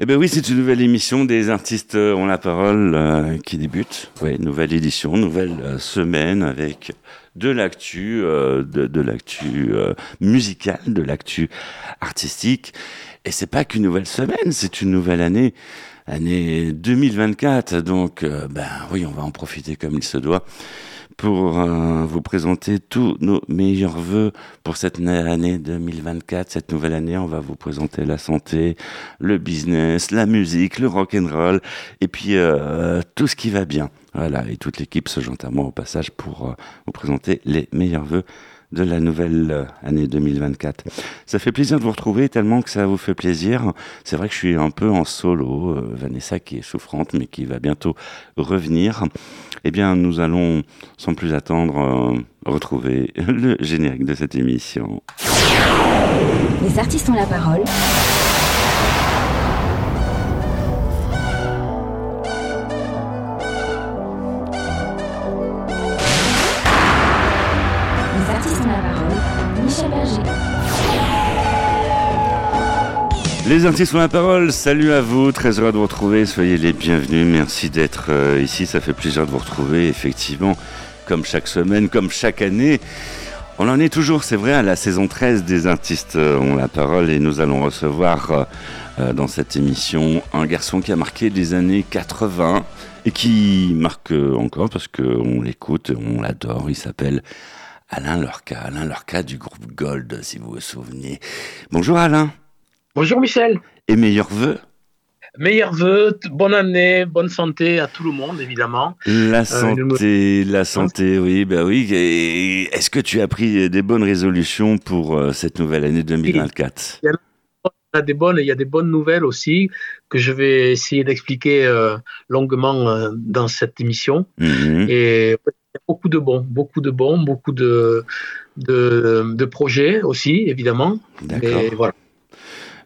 Eh bien oui, c'est une nouvelle émission des artistes ont la parole euh, qui débute. Oui, nouvelle édition, nouvelle euh, semaine avec de l'actu, euh, de, de l'actu musicale, de l'actu artistique. Et c'est pas qu'une nouvelle semaine, c'est une nouvelle année, année 2024. Donc, ben oui, on va en profiter comme il se doit pour euh, vous présenter tous nos meilleurs voeux pour cette année 2024. Cette nouvelle année, on va vous présenter la santé, le business, la musique, le rock and roll et puis euh, tout ce qui va bien. Voilà, et toute l'équipe se joint à moi au passage pour euh, vous présenter les meilleurs voeux de la nouvelle année 2024. Ça fait plaisir de vous retrouver tellement que ça vous fait plaisir. C'est vrai que je suis un peu en solo, Vanessa qui est souffrante mais qui va bientôt revenir. Eh bien, nous allons sans plus attendre euh, retrouver le générique de cette émission. Les artistes ont la parole. Les artistes ont la parole, salut à vous, très heureux de vous retrouver, soyez les bienvenus, merci d'être euh, ici, ça fait plaisir de vous retrouver, effectivement, comme chaque semaine, comme chaque année. On en est toujours, c'est vrai, à la saison 13 des artistes euh, ont la parole. Et nous allons recevoir euh, dans cette émission un garçon qui a marqué les années 80 et qui marque encore parce qu'on l'écoute, on l'adore, il s'appelle Alain Lorca, Alain Lorca du groupe Gold, si vous vous souvenez. Bonjour Alain. Bonjour Michel. Et meilleurs vœux Meilleurs vœux, bonne année, bonne santé à tout le monde, évidemment. La euh, santé, la santé, oui, bah oui. Est-ce que tu as pris des bonnes résolutions pour euh, cette nouvelle année 2024 il y, a des bonnes, il y a des bonnes nouvelles aussi que je vais essayer d'expliquer euh, longuement dans cette émission. Mhm. Et il y a beaucoup de bons, beaucoup de bons, beaucoup de, de, de projets aussi, évidemment. D'accord. Voilà.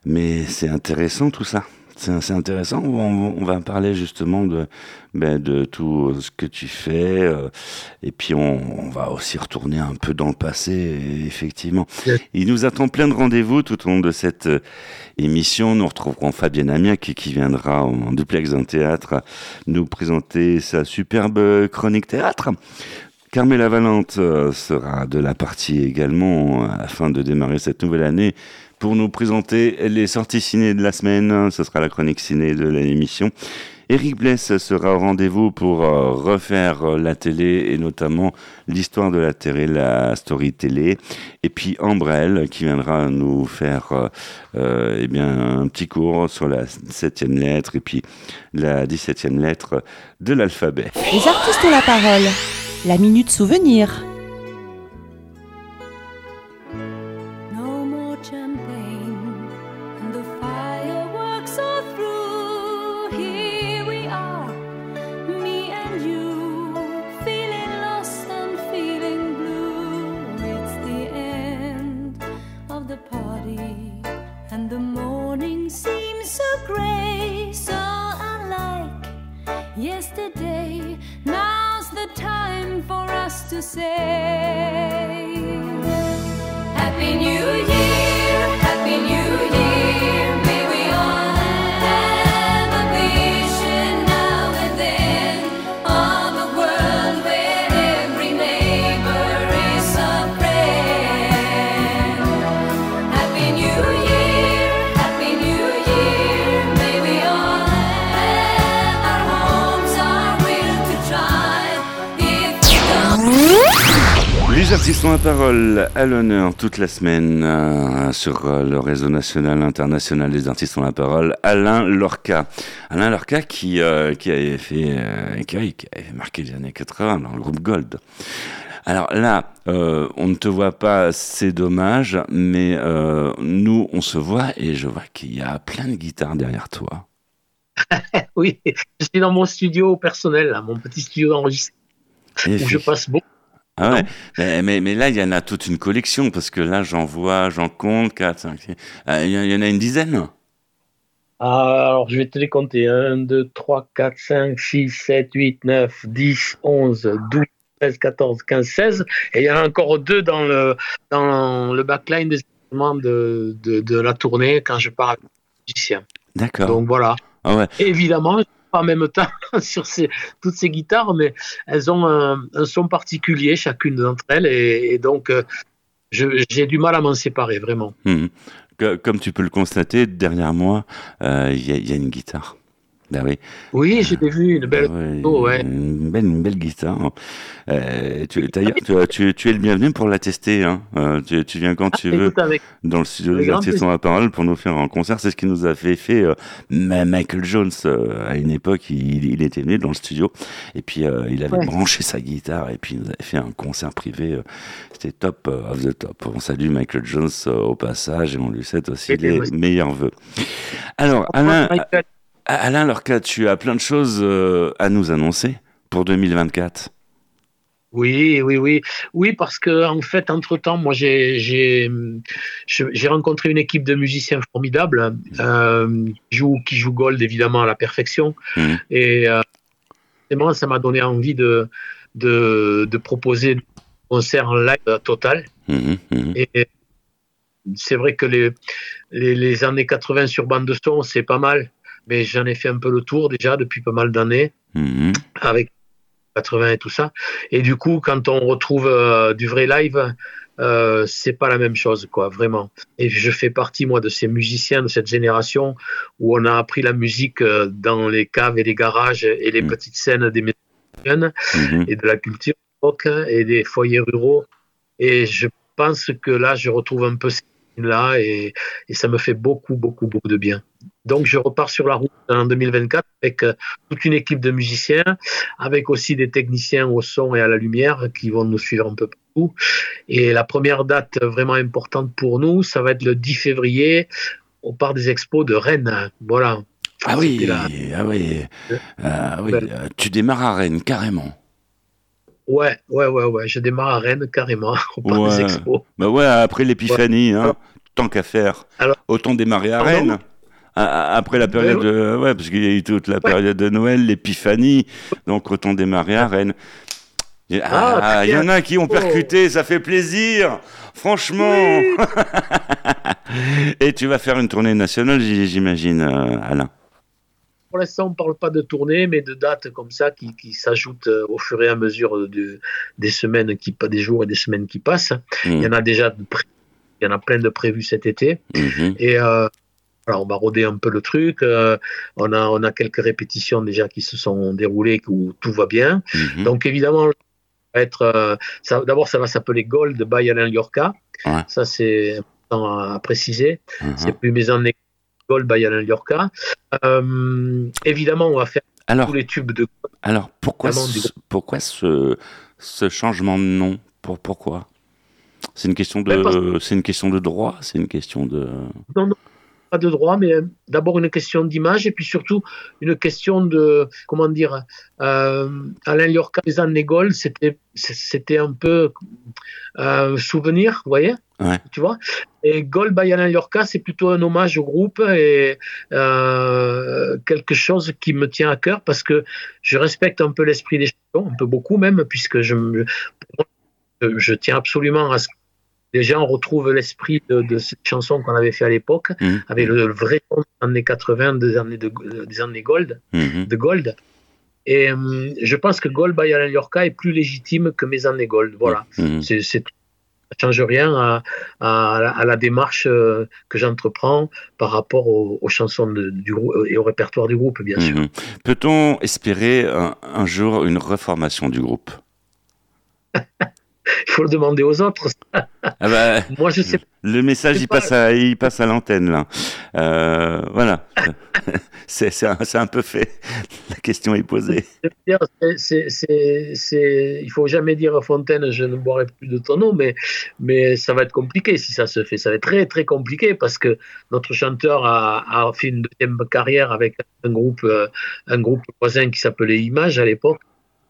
Mais c'est intéressant tout ça. C'est intéressant. On, va parler justement de, ben, de tout ce que tu fais. Euh, et puis on, va aussi retourner un peu dans le passé, effectivement. Il nous attend plein de rendez-vous tout au long de cette euh, émission. Nous retrouverons Fabienne Amiac qui viendra en duplex d'un théâtre nous présenter sa superbe chronique théâtre. Carmela Valente euh, sera de la partie également afin de démarrer cette nouvelle année pour nous présenter les sorties ciné de la semaine. Ce sera la chronique ciné de l'émission. Eric Bless sera au rendez-vous pour euh, refaire euh, la télé et notamment l'histoire de la télé, la story télé. Et puis Ambrelle qui viendra nous faire euh, eh bien, un petit cours sur la septième lettre et puis la dix-septième lettre de l'alphabet. Les artistes ont la parole. La minute souvenir. for us to say. Artistes la parole à l'honneur toute la semaine euh, sur euh, le réseau national international des artistes ont la parole. Alain Lorca, Alain Lorca qui euh, qui avait fait qui, avait, marqué les années 80 dans le groupe Gold. Alors là, on ne te voit pas, c'est dommage, mais nous on se voit et je vois qu'il y a plein de guitares derrière toi. oui, je suis dans mon studio personnel, mon petit studio d'enregistrement où je passe beaucoup ah ouais. Mais, mais, là, il y en a toute une collection, parce que là, j'en vois, j'en compte 4, 5, 6. il y en a une dizaine. Ah, alors, je vais te les compter. 1, 2, 3, 4, 5, 6, 7, 8, 9, 10, 11, 12, 13, 14, 15, 16. Et il y en a encore deux dans le, dans le backline des de, de, de, la tournée quand je pars avec le musicien. D'accord. Donc voilà. Ah ouais. évidemment, en même temps sur toutes ces guitares, mais elles ont un, son particulier, chacune d'entre elles, et, donc euh, j'ai du mal à m'en séparer, vraiment. Mmh. comme tu peux le constater, derrière moi, euh, il y, a une guitare. Ben oui. Oui, j'ai vu une belle, ouais, une belle, une belle guitare. Euh, tu, d'ailleurs, tu, tu, es le bienvenu pour la tester. Hein. Euh, tu, viens quand ah, tu veux dans le studio des artistes en la parole pour nous faire un concert. C'est ce qui nous a fait fait euh, Michael Jones à une époque. Il, il, était venu dans le studio et puis il avait branché sa guitare et puis il nous avait fait un concert privé. C'était top of the top. On salue Michael Jones au passage et on lui souhaite aussi les meilleurs vœux. Alors, Alain. Alain Lorca, tu as plein de choses euh, à nous annoncer pour 2024. Oui, oui, oui, oui, parce que en fait, entre temps, moi, j'ai rencontré une équipe de musiciens formidables euh, qui joue qui joue Gold évidemment à la perfection, mmh. et euh, ça m'a donné envie de, de, proposer un concert en live total. Mmh, mmh. Et c'est vrai que les, les, les années 80 sur bande de son, c'est pas mal mais j'en ai fait un peu le tour déjà depuis pas mal d'années mhm. avec 80 et tout ça. Et du coup, quand on retrouve euh, du vrai live, euh, c'est pas la même chose, quoi, vraiment. Et je fais partie, moi, de ces musiciens de cette génération où on a appris la musique euh, dans les caves et les garages et les mhm. petites scènes des jeunes mhm. et de la culture et des foyers ruraux. Et je pense que là, je retrouve un peu là et, ça me fait beaucoup, beaucoup, beaucoup de bien. Donc je repars sur la route en 2024 avec euh, toute une équipe de musiciens, avec aussi des techniciens au son et à la lumière qui vont nous suivre un peu partout. Et la première date vraiment importante pour nous, ça va être le 10 février au parc des expos de Rennes. Voilà. Ah oui, ah oui, ah oui. tu démarres à Rennes carrément. Ouais, ouais, ouais, ouais. Je démarre à Rennes carrément au parc des expos. Bah ouais, après l'épiphanie, hein, tant qu'à faire. Autant démarrer à Rennes. Après la période, de, ouais, parce qu'il y a eu toute la période de Noël, l'épiphanie, donc autant démarrer à Rennes. Ah, ah, il y en a qui ont oh. percuté, ça fait plaisir, franchement. Et tu vas faire une tournée nationale, j'imagine, euh, Alain. Pour l'instant, on ne parle pas de tournée, mais de dates comme ça qui, s'ajoutent euh, au fur et à mesure de, des semaines qui des jours et des semaines qui passent. Mmh. Il y en a déjà, il y en a plein de prévus cet été. Mmh. Et euh, on va roder un peu le truc. Euh, on, a, on a quelques répétitions déjà qui se sont déroulées où tout va bien. Mmh. Donc évidemment, être, d'abord ça va s'appeler Gold by Alain Yorka. Ça c'est important à, préciser. C'est plus mes années Gold by Alain Yorka. Euh, évidemment, on va faire tous les tubes de. Alors, pourquoi, ce, pourquoi ce, ce, changement de nom? Pour, Pourquoi? C'est une, question de, ben, c'est une question de droit? C'est une question de. Non, non, pas de droit, mais d'abord une question d'image et puis surtout une question de, comment dire, euh, Alain Liorca, les années Gold, c'était, c'était un peu euh, souvenir, vous voyez? Tu vois? Et Gold by Alain Liorca, c'est plutôt un hommage au groupe et euh, quelque chose qui me tient à cœur parce que je respecte un peu l'esprit des chansons, un peu beaucoup même, puisque je, je tiens absolument à ce que déjà on retrouve l'esprit de, cette chanson qu'on avait fait à l'époque, mmh. avec le, vrai ton des années 80, des années, de, des années Gold, mmh. de Gold. Et euh, je pense que Gold by Alain Liorca est plus légitime que mes années Gold. Voilà. Mmh. C'est ça change rien à, à, la démarche euh, que j'entreprends par rapport aux, chansons du groupe et au répertoire du groupe, bien sûr. Mhm. Peut-on espérer un, jour une reformation du groupe? Il faut le demander aux autres. Ah bah, Moi, je sais. Le message, il passe, à, il passe à l'antenne là. Euh, voilà. c'est un, un, peu fait. La question est posée. C'est, il faut jamais dire Fontaine, je ne boirai plus de ton nom, mais, mais ça va être compliqué si ça se fait. Ça va être très très compliqué parce que notre chanteur a, a fait une deuxième carrière avec un groupe, euh, un groupe voisin qui s'appelait Image à l'époque,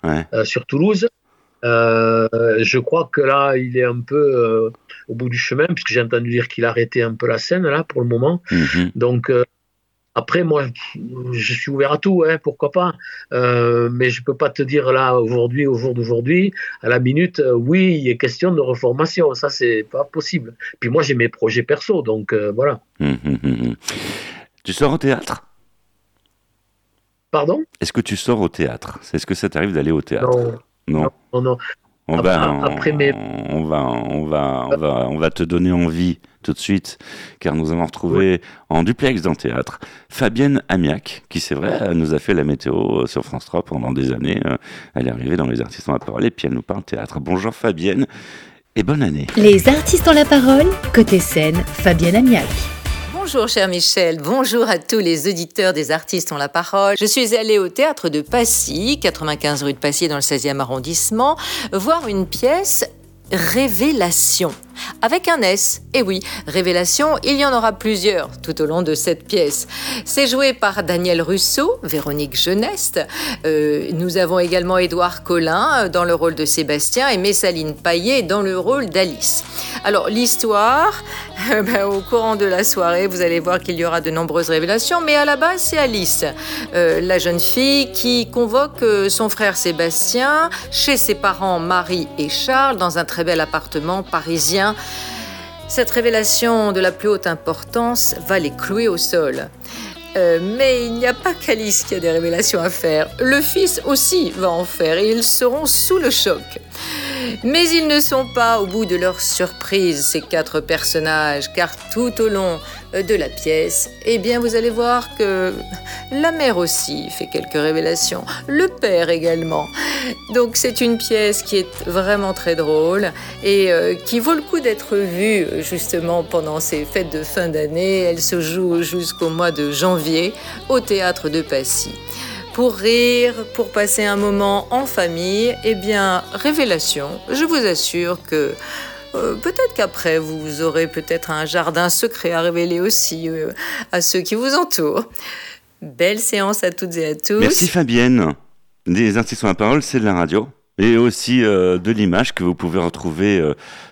euh, sur Toulouse. Euh, je crois que là, il est un peu au bout du chemin, puisque j'ai entendu dire qu'il arrêtait un peu la scène là pour le moment. Mhm. Donc après, moi, je suis ouvert à tout, hein, pourquoi pas. Euh, mais je peux pas te dire là, aujourd'hui, au jour d'aujourd'hui, à la minute, euh, oui, il est question de reformation. Ça, c'est pas possible. Puis moi, j'ai mes projets perso, donc euh, voilà. Hum, hum, Tu sors au théâtre? Pardon? Est-ce que tu sors au théâtre? Est-ce que ça t'arrive d'aller au théâtre? Non. Non, non. On va, après, on, va, on, va, on, va, on va te donner envie tout de suite, car nous avons retrouvé en duplex dans le théâtre Fabienne Amiac, qui c'est vrai, nous a fait la météo sur France 3 pendant des années. Elle est arrivée dans les artistes en la parole et puis elle nous parle théâtre. Bonjour Fabienne et bonne année. Les artistes ont la parole, côté scène, Fabienne Amiac. Bonjour cher Michel, bonjour à tous les auditeurs des artistes ont la parole. Je suis allée au théâtre de Passy, 95 rue de Passy dans le 16e arrondissement, voir une pièce Révélation avec un S. Et oui, Révélation, il y en aura plusieurs tout au long de cette pièce. C'est joué par Daniel Russo, Véronique Geneste. Euh, nous avons également Édouard Collin euh, dans le rôle de Sébastien et Messaline Paillet dans le rôle d'Alice. Alors l'histoire, ben, au courant de la soirée, vous allez voir qu'il y aura de nombreuses révélations, mais à la base c'est Alice, euh, la jeune fille qui convoque son frère Sébastien chez ses parents Marie et Charles dans un très bel appartement parisien cette révélation de la plus haute importance va les clouer au sol. Euh, mais il n'y a pas qu'Alice qui a des révélations à faire. Le fils aussi va en faire et ils seront sous le choc. Mais ils ne sont pas au bout de leur surprise, ces quatre personnages, car tout au long de la pièce, eh bien vous allez voir que la mère aussi fait quelques révélations, le père également. Donc c'est une pièce qui est vraiment très drôle et euh, qui vaut le coup d'être vue justement pendant ces fêtes de fin d'année. Elle se joue jusqu'au mois de janvier au théâtre de Passy pour rire, pour passer un moment en famille, eh bien, révélation, je vous assure que euh, peut-être qu'après, vous aurez peut-être un jardin secret à révéler aussi euh, à ceux qui vous entourent. Belle séance à toutes et à tous. Merci Fabienne. Des artistes la parole, c'est de la radio. Et aussi euh, de l'image que vous pouvez retrouver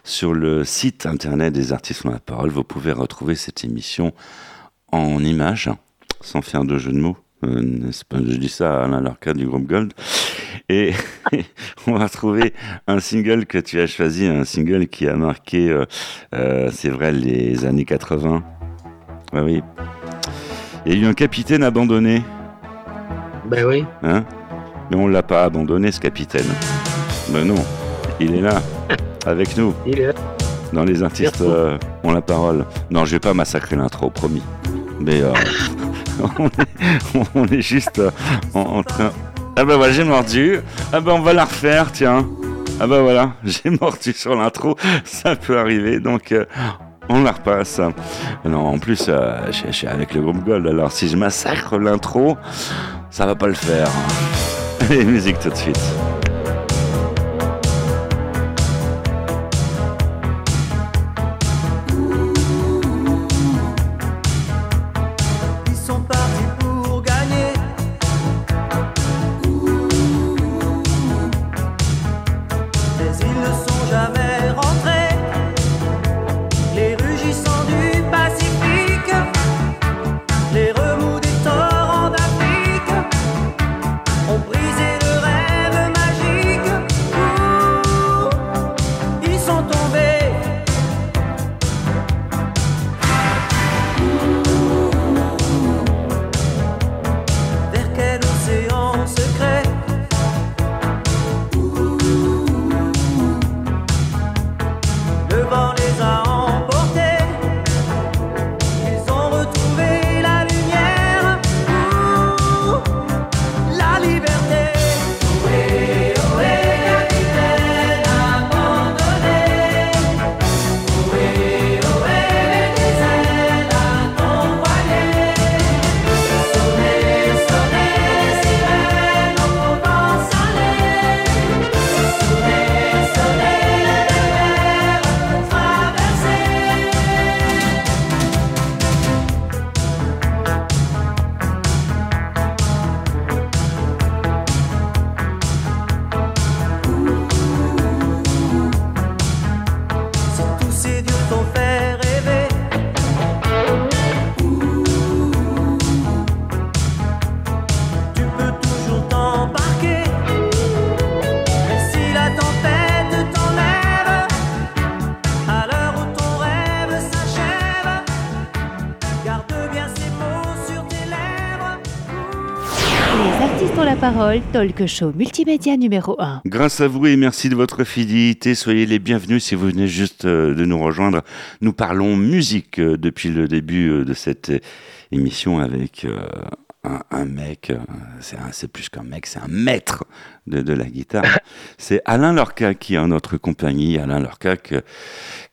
sur le site internet des artistes ont la parole. Vous pouvez retrouver cette émission en images, sans faire de jeu de mots. Euh, pas, je dis ça à Alain Lorca du groupe Gold. Et on va trouver un single que tu as choisi, un single qui a marqué, euh, euh, c'est vrai, les années 80. Ah oui. Il y a eu un capitaine abandonné. Ben oui. Hein? Mais on l'a pas abandonné, ce capitaine. Ben non, il est là, avec nous. Il est là. Dans les artistes ont la parole. Non, je vais pas massacrer l'intro, promis. Mais on, est, juste en, train. Ah bah voilà, j'ai mordu. Ah bah on va la refaire, tiens. Ah bah voilà, j'ai mordu sur l'intro. Ça peut arriver, donc euh, on la repasse. Non, en plus, euh, je, suis avec le groupe Gold, alors si je massacre l'intro, ça va pas le faire. Allez, musique tout de suite. Parole, talk show multimédia numéro 1. Grâce à vous et merci de votre fidélité, soyez les bienvenus si vous venez juste euh, de nous rejoindre. Nous parlons musique euh, depuis le début euh, de cette émission avec un, mec, euh, c'est plus qu'un mec, c'est un maître de, la guitare. c'est Alain Lorca qui est en notre compagnie. Alain Lorca que,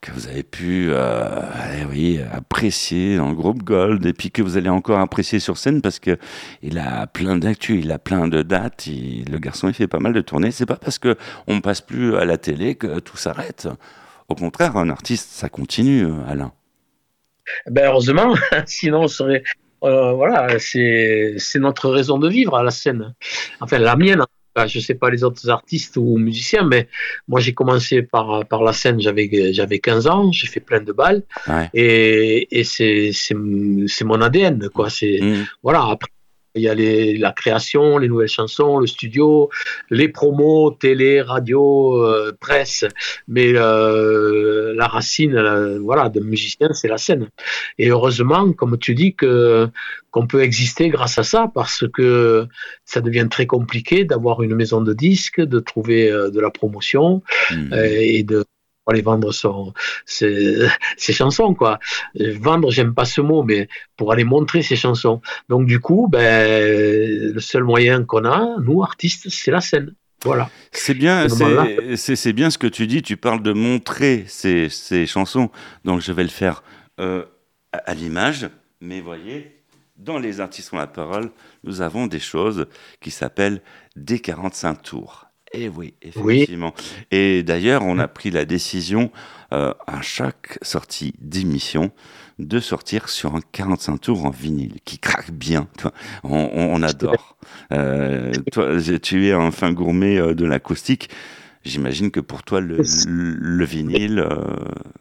que vous avez pu euh, eh oui, apprécier dans le groupe Gold et puis que vous allez encore apprécier sur scène parce que il a plein d'actu, il a plein de dates. le garçon, il fait pas mal de tournées. C'est pas parce que on passe plus à la télé que tout s'arrête. Au contraire, un artiste, ça continue, Alain. Ben heureusement, sinon on serait, euh, voilà, c'est notre raison de vivre à la scène. Enfin, la mienne. Je ne sais pas les autres artistes ou musiciens, mais moi j'ai commencé par, par la scène, j'avais 15 ans, j'ai fait plein de balles, et, et c'est mon ADN. Quoi. Mmh. Voilà, après, il y a les, la création, les nouvelles chansons, le studio, les promos, télé, radio, euh, presse. Mais euh, la racine, voilà, de musicien, c'est la scène. Et heureusement, comme tu dis, que qu'on peut exister grâce à ça, parce que ça devient très compliqué d'avoir une maison de disques, de trouver euh, de la promotion mmh. et de aller vendre son, ses, chansons, quoi. Vendre, j'aime pas ce mot, mais pour aller montrer ses chansons. Donc, du coup, ben, le seul moyen qu'on a, nous, artistes, c'est la scène. Voilà. C'est bien, c'est bien ce que tu dis. Tu parles de montrer ses, chansons. Donc, je vais le faire euh, à, l'image. Mais voyez, dans les artistes ont la parole, nous avons des choses qui s'appellent des 45 tours. Eh oui, effectivement. Et d'ailleurs, on a pris la décision euh, à chaque sortie d'émission de sortir sur un 45 tours en vinyle qui craque bien. On, adore. Euh, toi, tu es un fin gourmet euh, de l'acoustique. J'imagine que pour toi, le, le vinyle.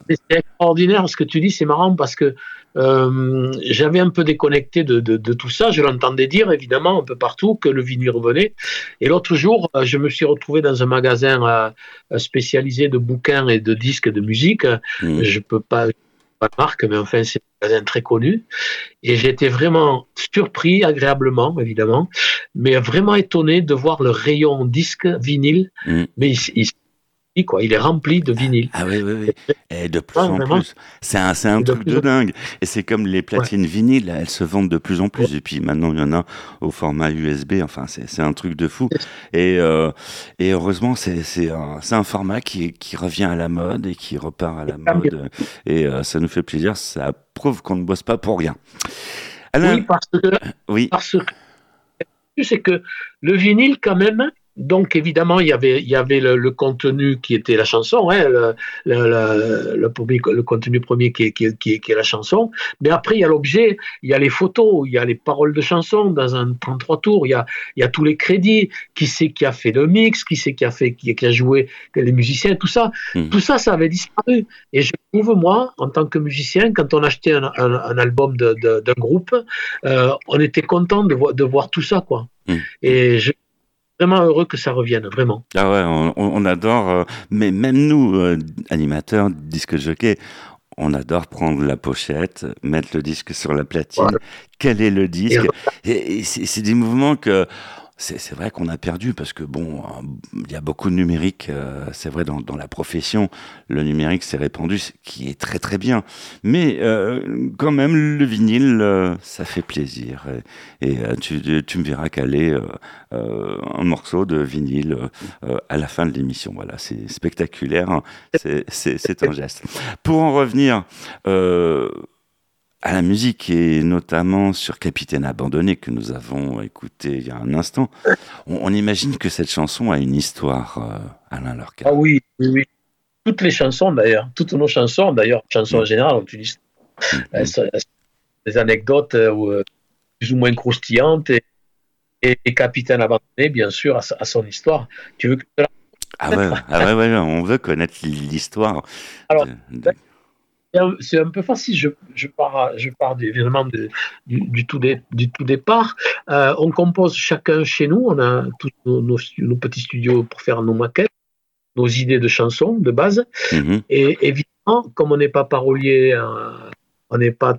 C'est extraordinaire ce que tu dis, c'est marrant parce que euh, j'avais un peu déconnecté de, tout ça. Je l'entendais dire, évidemment, un peu partout, que le vinyle revenait. Et l'autre jour, euh, je me suis retrouvé dans un magasin euh, spécialisé de bouquins et de disques de musique. Mmh. Je peux pas pas de marque, mais enfin, c'est un magasin très connu. Et j'étais vraiment surpris, agréablement, évidemment, mais vraiment étonné de voir le rayon disque vinyle. Mmh. Mais il, quoi. Il est rempli de vinyle. Ah oui, oui, oui. Et de plus en plus. C'est un, un truc de dingue. Et c'est comme les platines vinyles, elles se vendent de plus en plus. Et puis maintenant, il y en a au format USB. Enfin, c'est, un truc de fou. Et, euh, et heureusement, c'est, un, un format qui, qui revient à la mode et qui repart à la mode. Et euh, ça nous fait plaisir. Ça prouve qu'on ne bosse pas pour rien. oui, parce que, oui. parce que c'est que le vinyle, quand même, donc évidemment, il y avait, il y avait le, contenu qui était la chanson, hein, le, le, le, contenu premier qui est, qui, est, la chanson, mais après il y a l'objet, il y a les photos, il y a les paroles de chansons dans un 33 tours, il y a, il y a tous les crédits, qui c'est qui a fait le mix, qui c'est qui a fait, qui, a joué, les musiciens, tout ça, hmm. tout ça, ça avait disparu. Et je trouve moi, en tant que musicien, quand on achetait un, un, album d'un groupe, euh, on était content de, de voir tout ça, quoi. Hmm. Et je vraiment heureux que ça revienne, vraiment. Ah ouais, on, adore, euh, mais même nous, euh, animateurs, disque jockey, on adore prendre la pochette, mettre le disque sur la platine. Quel est le disque? Et c'est des mouvements que c'est vrai qu'on a perdu parce que bon, il y a beaucoup de numérique. Euh, c'est vrai dans, la profession, le numérique s'est répandu, ce qui est très très bien. Mais euh, quand même, le vinyle, euh, ça fait plaisir. Et, tu, tu, me verras caler un morceau de vinyle à la fin de l'émission. Voilà, c'est spectaculaire. C'est un geste. Pour en revenir à la musique et notamment sur Capitaine Abandonné que nous avons écouté il y a un instant, on, imagine que cette chanson a une histoire, euh, Alain Lorca. Ah oui, oui, oui. Toutes les chansons d'ailleurs, toutes nos chansons d'ailleurs, chansons en mm. général ont une histoire. Mm. Des anecdotes euh, plus ou moins croustillantes et, et, Capitaine Abandonné, bien sûr, a, son histoire. Tu veux que ah ouais, ah ouais, on veut connaître l'histoire. Alors, c'est un peu facile. Je, je pars, je pars évidemment du, du, tout du, tout départ. Euh, on compose chacun chez nous. On a tous nos, petits studios pour faire nos maquettes, nos idées de chansons de base. Mhm. Et évidemment, comme on n'est pas parolier on n'est pas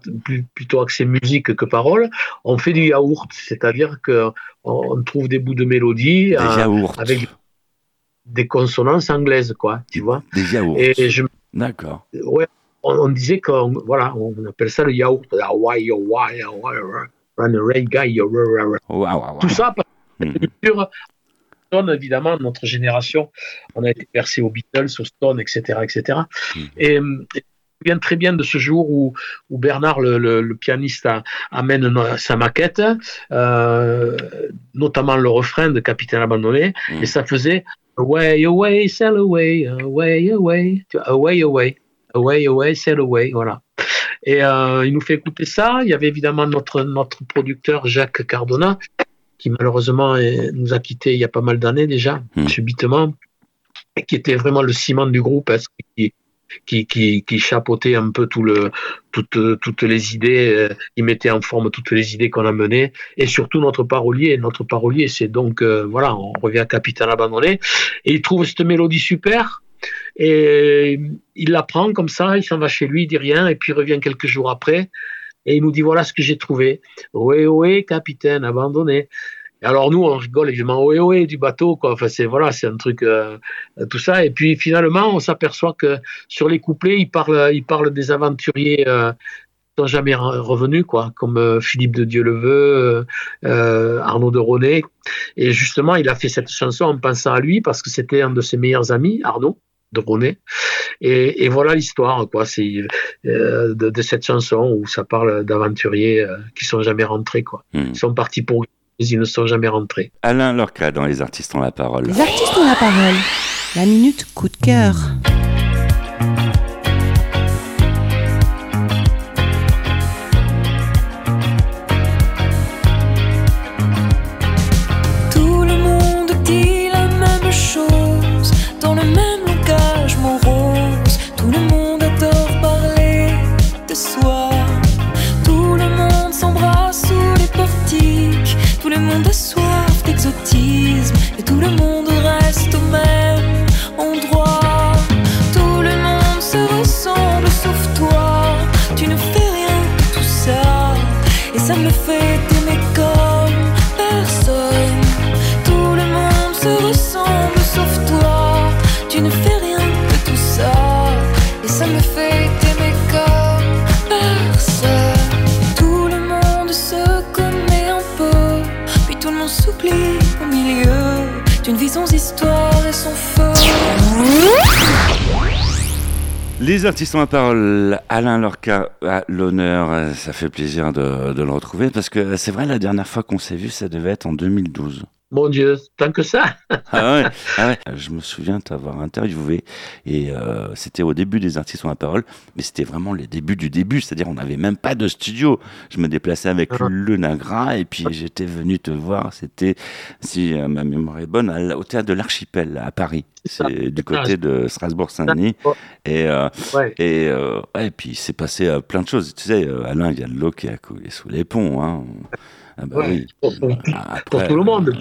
plutôt axé musique que parole. On fait du yaourt, c'est-à-dire que on trouve des bouts de mélodie avec des consonances anglaises, quoi, tu vois. Des yaourts. Et je, D'accord. Ouais, on, disait qu'on voilà, on appelle ça le yaourt. Tout ça parce que évidemment, notre génération, on a été versé aux Beatles, aux Stones, etc., etc. Et, je me souviens très bien de ce jour où, où Bernard, le, pianiste, amène sa maquette, euh, notamment le refrain de Capitaine Abandonné, et ça faisait Away, away, sail away, away, away, away, away, away, away, sail away, voilà. Et euh, il nous fait écouter ça. Il y avait évidemment notre, notre producteur Jacques Cardona, qui malheureusement nous a quittés il y a pas mal d'années déjà, hmm. subitement, et qui était vraiment le ciment du groupe, qui, qui, qui, qui, chapeautait un peu tout le, toutes, toutes les idées, euh, il mettait en forme toutes les idées qu'on a menées, et surtout notre parolier. Notre parolier, c'est donc, euh, voilà, on revient à Capitaine Abandonné, et il trouve cette mélodie super, et il la prend comme ça, il s'en va chez lui, il dit rien, et puis il revient quelques jours après, et il nous dit voilà ce que j'ai trouvé. Oui, oui, capitaine, abandonné. Alors nous, on rigole évidemment, oui, oui, du bateau, quoi. Enfin, c'est voilà, c'est un truc, euh, tout ça. Et puis finalement, on s'aperçoit que sur les couplets, il parle, il parle des aventuriers euh, sont jamais revenus, quoi, comme euh, Philippe de Dieu le veut, euh, Arnaud de Ronet. Et justement, il a fait cette chanson en pensant à lui parce que c'était un de ses meilleurs amis, Arnaud de Ronet. Et, et voilà l'histoire, quoi. C'est euh, de, de, cette chanson où ça parle d'aventuriers euh, qui sont jamais rentrés, quoi. Hmm. Ils sont partis pour mais ils ne sont jamais rentrés. Alain Lorca dans Les artistes ont la parole. Les artistes ont la parole. La minute coup de cœur. le Les artistes ont la parole. Alain Lorca a l'honneur. Ça fait plaisir de, de, le retrouver parce que c'est vrai, la dernière fois qu'on s'est vu, ça devait être en 2012. Mon Dieu, tant que ça ah, ouais, ah ouais, Je me souviens t'avoir interviewé et euh, c'était au début des artistes ont la parole, mais c'était vraiment les débuts du début, c'est-à-dire on n'avait même pas de studio. Je me déplaçais avec ah. le Nagra et puis j'étais venu te voir, c'était, si euh, ma mémoire est bonne, au théâtre de l'Archipel à Paris. C'est du côté de Strasbourg-Saint-Denis. Et, euh, et, euh, ouais, et puis il s'est passé plein de choses. Tu sais, Alain, il y a de l'eau qui a coulé sous les ponts. Hein. Ah bah oui. pour, tout le monde.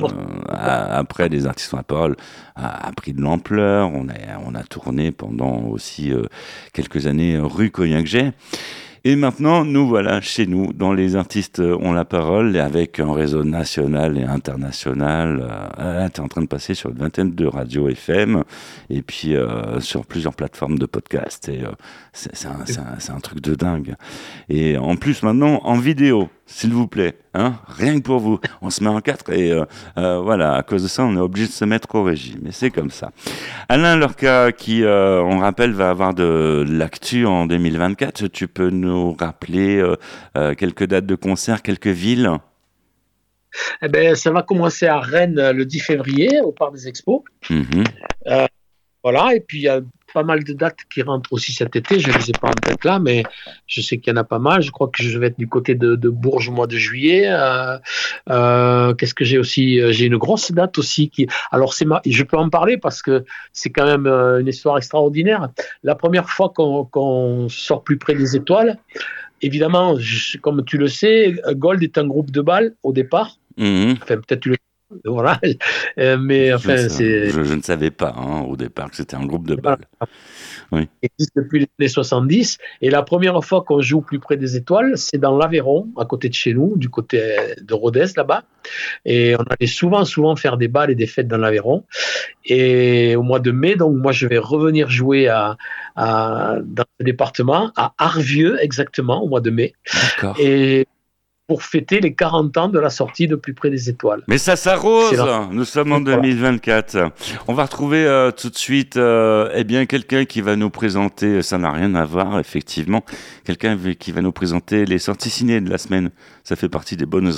après, les artistes la parole a, a, pris de l'ampleur. On a, on a tourné pendant aussi quelques années rue Coyingé. Et maintenant, nous voilà chez nous, dans Les artistes ont la parole, et avec un réseau national et international. Euh, tu es en train de passer sur une vingtaine de radios FM, et puis euh, sur plusieurs plateformes de podcast. Et euh, c'est un, un, un, truc de dingue. Et en plus, maintenant, en vidéo s'il vous plaît, hein, rien que pour vous. On se met en quatre et euh, euh, voilà, à cause de ça, on est obligé de se mettre au régime. Mais c'est comme ça. Alain Lorca, qui, euh, on rappelle, va avoir de l'actu en 2024. Tu peux nous rappeler quelques dates de concert, quelques villes? Eh ben, ça va commencer à Rennes le 10 février, au Parc des Expos. Mhm. Voilà, et puis il y a pas mal de dates qui rentrent aussi cet été. Je ne les ai pas en tête là, mais je sais qu'il y en a pas mal. Je crois que je vais être du côté de, Bourges au mois de juillet. Euh, euh, qu'est-ce que j'ai aussi euh, J'ai une grosse date aussi qui. Alors c'est je peux en parler parce que c'est quand même une histoire extraordinaire. La première fois qu'on sort plus près des étoiles, évidemment, comme tu le sais, Gold est un groupe de balles au départ. Mmh. Enfin, peut-être tu le Voilà. Euh, mais enfin, c'est. Je, ne savais pas hein, au départ que c'était un groupe de bal. Oui. Il existe depuis les années 70. Et la première fois qu'on joue plus près des étoiles, c'est dans l'Aveyron, à côté de chez nous, du côté de Rodez là-bas. Et on allait souvent, souvent faire des balles et des fêtes dans l'Aveyron. Et au mois de mai, donc moi, je vais revenir jouer à, dans le département, à Arvieux exactement, au mois de mai. Et pour fêter les 40 ans de la sortie de Plus près des étoiles. Mais ça s'arrose Nous sommes en 2024. On va retrouver euh, tout de suite euh, eh bien quelqu'un qui va nous présenter, ça n'a rien à voir effectivement, quelqu'un qui va nous présenter les sorties ciné de la semaine. Ça fait partie des bonnes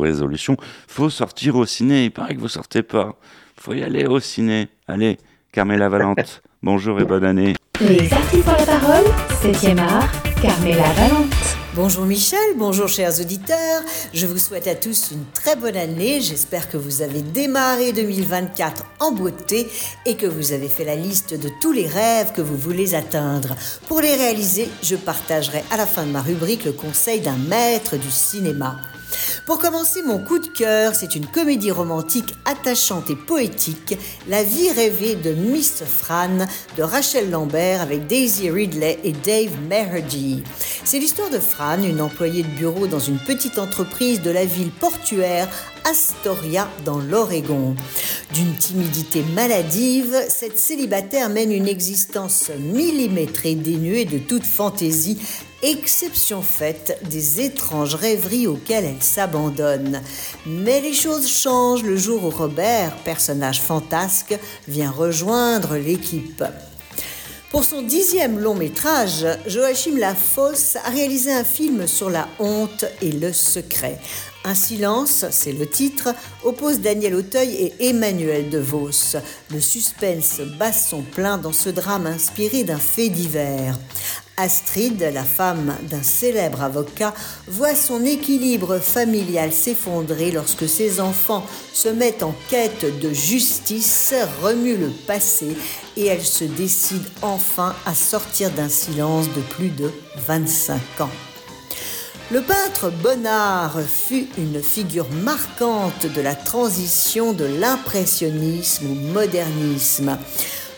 résolutions. Faut sortir au ciné, il paraît que vous sortez pas. Faut y aller au ciné. Allez, Carmela Valente, bonjour et bonne année. Les artistes ont la parole, 7e art, Carmela Valente. Bonjour Michel, bonjour chers auditeurs. Je vous souhaite à tous une très bonne année. J'espère que vous avez démarré 2024 en beauté et que vous avez fait la liste de tous les rêves que vous voulez atteindre. Pour les réaliser, je partagerai à la fin de ma rubrique le conseil d'un maître du cinéma. Pour commencer, mon coup de cœur, c'est une comédie romantique attachante et poétique, La vie rêvée de Miss Fran de Rachel Lambert avec Daisy Ridley et Dave Meherdy. C'est l'histoire de Fran, une employée de bureau dans une petite entreprise de la ville portuaire Astoria dans l'Oregon. D'une timidité maladive, cette célibataire mène une existence millimétrée dénuée de toute fantaisie exception faite des étranges rêveries auxquelles elle s'abandonne. Mais les choses changent le jour où Robert, personnage fantasque, vient rejoindre l'équipe. Pour son dixième long métrage, Joachim Lafosse a réalisé un film sur la honte et le secret. Un silence, c'est le titre, oppose Daniel Auteuil et Emmanuel DeVos. Le suspense bat son plein dans ce drame inspiré d'un fait divers. Astrid, la femme d'un célèbre avocat, voit son équilibre familial s'effondrer lorsque ses enfants se mettent en quête de justice, remuent le passé et elle se décide enfin à sortir d'un silence de plus de 25 ans. Le peintre Bonnard fut une figure marquante de la transition de l'impressionnisme au modernisme.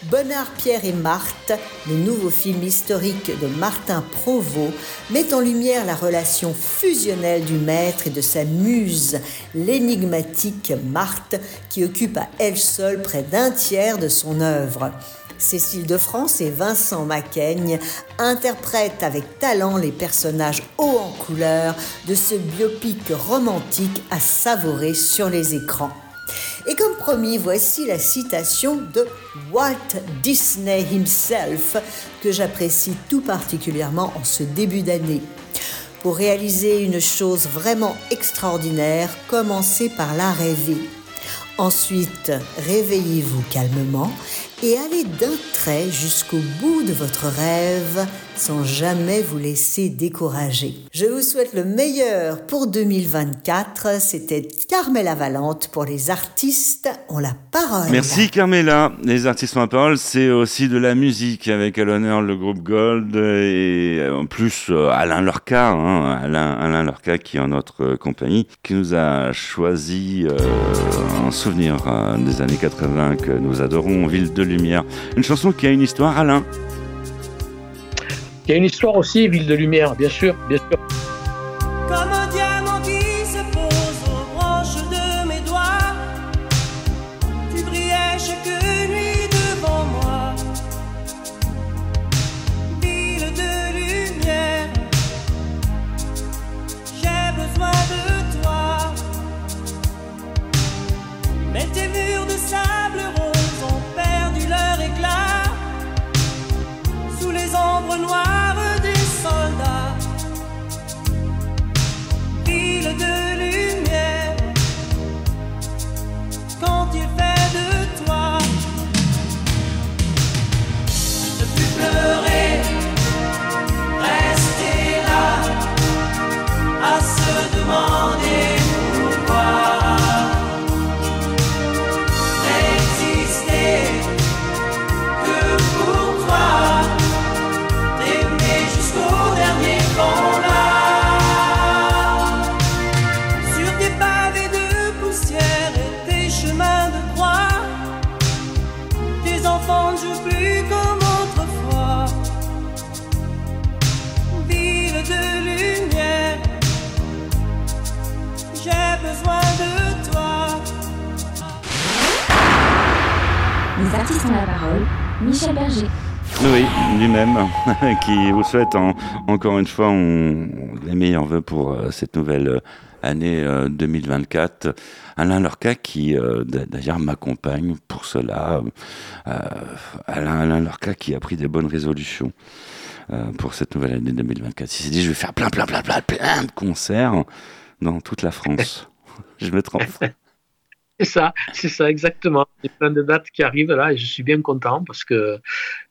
Bonnard, Pierre et Marthe, le nouveau film historique de Martin Provost, met en lumière la relation fusionnelle du maître et de sa muse, l'énigmatique Marthe, qui occupe à elle seule près d'un tiers de son œuvre. Cécile de France et Vincent Macaigne interprètent avec talent les personnages hauts en couleur de ce biopic romantique à savourer sur les écrans. Et comme promis, voici la citation de Walt Disney himself que j'apprécie tout particulièrement en ce début d'année. Pour réaliser une chose vraiment extraordinaire, commencez par la rêver. Ensuite, réveillez-vous calmement et allez d'un trait jusqu'au bout de votre rêve sans jamais vous laisser décourager. Je vous souhaite le meilleur pour 2024. C'était Carmela Valente pour les artistes ont la parole. Merci Carmela. Les artistes ont la parole, c'est aussi de la musique avec à l'honneur le groupe Gold et en plus euh, Alain Lorca, hein, Alain, Lorca qui est en notre compagnie, qui nous a choisi euh, en souvenir euh, des années 80 que nous adorons, Ville de Lumière. Une chanson qui a une histoire, Alain. Il y a une histoire aussi, Ville de Lumière, bien sûr, bien sûr. Comme Michel Berger. Oui, lui-même, qui vous souhaite encore une fois les meilleurs voeux pour euh, cette nouvelle euh, année 2024. Euh, Alain Lorca qui d'ailleurs m'accompagne pour cela. Alain, Alain Lorca qui a pris des bonnes résolutions pour cette nouvelle année 2024. Il s'est dit je vais faire plein plein plein plein plein de concerts dans toute la France. je me trompe. C'est ça, c'est ça exactement. Il y a plein de dates qui arrivent là et je suis bien content parce que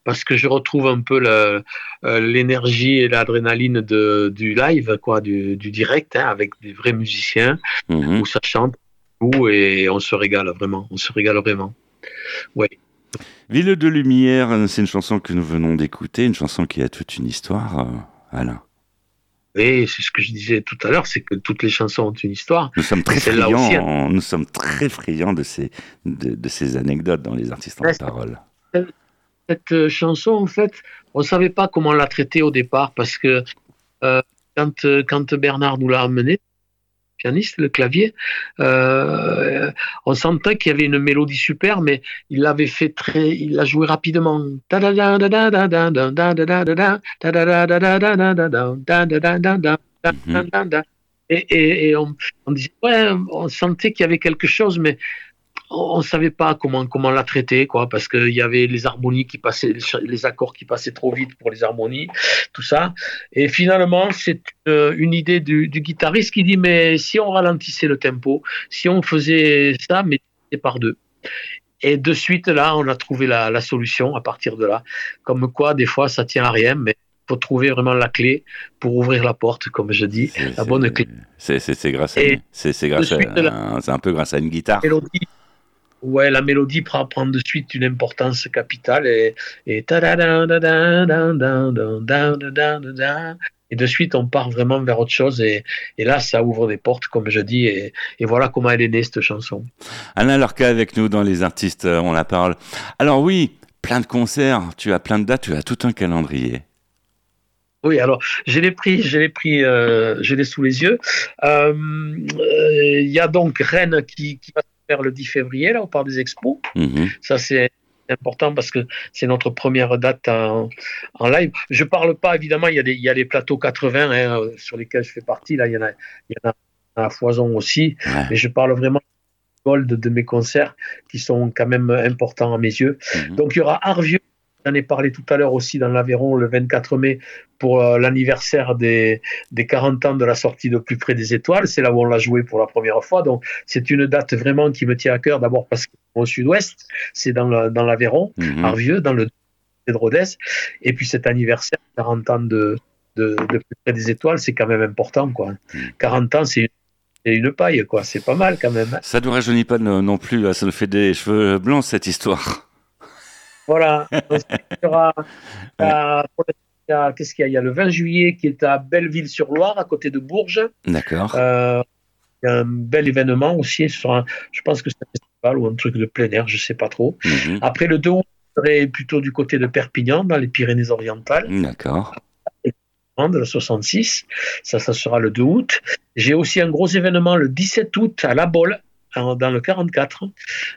parce que je retrouve un peu euh, l'énergie et l'adrénaline du live, quoi, du, direct, hein, avec des vrais musiciens mhm. où ça chante et on se régale vraiment, on se régale vraiment. Ouais. Ville de lumière, c'est une chanson que nous venons d'écouter, une chanson qui a toute une histoire, euh, Alain. Oui, c'est ce que je disais tout à l'heure, c'est que toutes les chansons ont une histoire. Nous sommes très friands, nous sommes très friands de ces, de, ces anecdotes dans les artistes en parole. Cette euh, chanson, en fait, on ne savait pas comment la traiter au départ parce que euh, quand, euh, quand Bernard nous l'a amenée, pianiste, le clavier, euh, on sentait qu'il y avait une mélodie super, mais il l'avait fait très, il l'a joué rapidement. Et, on, on, disait, ouais, on sentait qu'il y avait quelque chose, mais on ne savait pas comment, comment la traiter, quoi, parce qu'il y avait les harmonies qui passaient, les accords qui passaient trop vite pour les harmonies, tout ça. Et finalement, c'est euh, une idée du, guitariste qui dit, mais si on ralentissait le tempo, si on faisait ça, mais par deux. Et de suite, là, on a trouvé la, solution à partir de là. Comme quoi, des fois, ça tient à rien, mais faut trouver vraiment la clé pour ouvrir la porte, comme je dis, la bonne clé. C'est grâce à, c'est grâce à, c'est un peu grâce à une guitare. Ouais, la mélodie prend, de suite une importance capitale et, et et de suite on part vraiment vers autre chose et, et, là ça ouvre des portes comme je dis et, et voilà comment elle est née cette chanson. Alain Lorca avec nous dans les artistes on la parle. Alors oui, plein de concerts, tu as plein de dates, tu as tout un calendrier. Oui, alors je l'ai pris, je l'ai pris, euh, sous les yeux. Il y a donc Rennes qui va le 10 février, là, au Parc des Expos. Mhm. Ça, c'est important parce que c'est notre première date en, live. Je parle pas, évidemment, il y a, des, il y a les plateaux 80 hein, sur lesquels je fais partie. Là, il y en a, il y en a à foison aussi. Mais je parle vraiment gold de mes concerts qui sont quand même importants à mes yeux. Mhm. Donc, il y aura Arvieux J'en ai parlé tout à l'heure aussi dans l'Aveyron le 24 mai pour euh, l'anniversaire des, des 40 ans de la sortie de Plus près des étoiles. C'est là où on l'a joué pour la première fois. Donc c'est une date vraiment qui me tient à cœur. D'abord parce qu'au sud-ouest, c'est dans l'Aveyron, dans Arvieux, dans le de Rodez. Et puis cet anniversaire, 40 ans de, de, Plus près des étoiles, c'est quand même important. Quoi. 40 ans, c'est une une paille, quoi. C'est pas mal quand même. Ça ne rajeunit pas non plus, ça nous fait des cheveux blancs cette histoire. Voilà. Qu'est-ce qu'il y a? Il y a le 20 juillet qui est à Belleville-sur-Loire, à côté de Bourges. D'accord. Euh, il y a un bel événement aussi. Sur je pense que c'est un festival ou un truc de plein air, je ne sais pas trop. Mhm. Après, le 2 août, serait plutôt du côté de Perpignan, dans les Pyrénées-Orientales. D'accord. De la 66. Ça, ça sera le 2 août. J'ai aussi un gros événement le 17 août à La Bolle, dans le 44.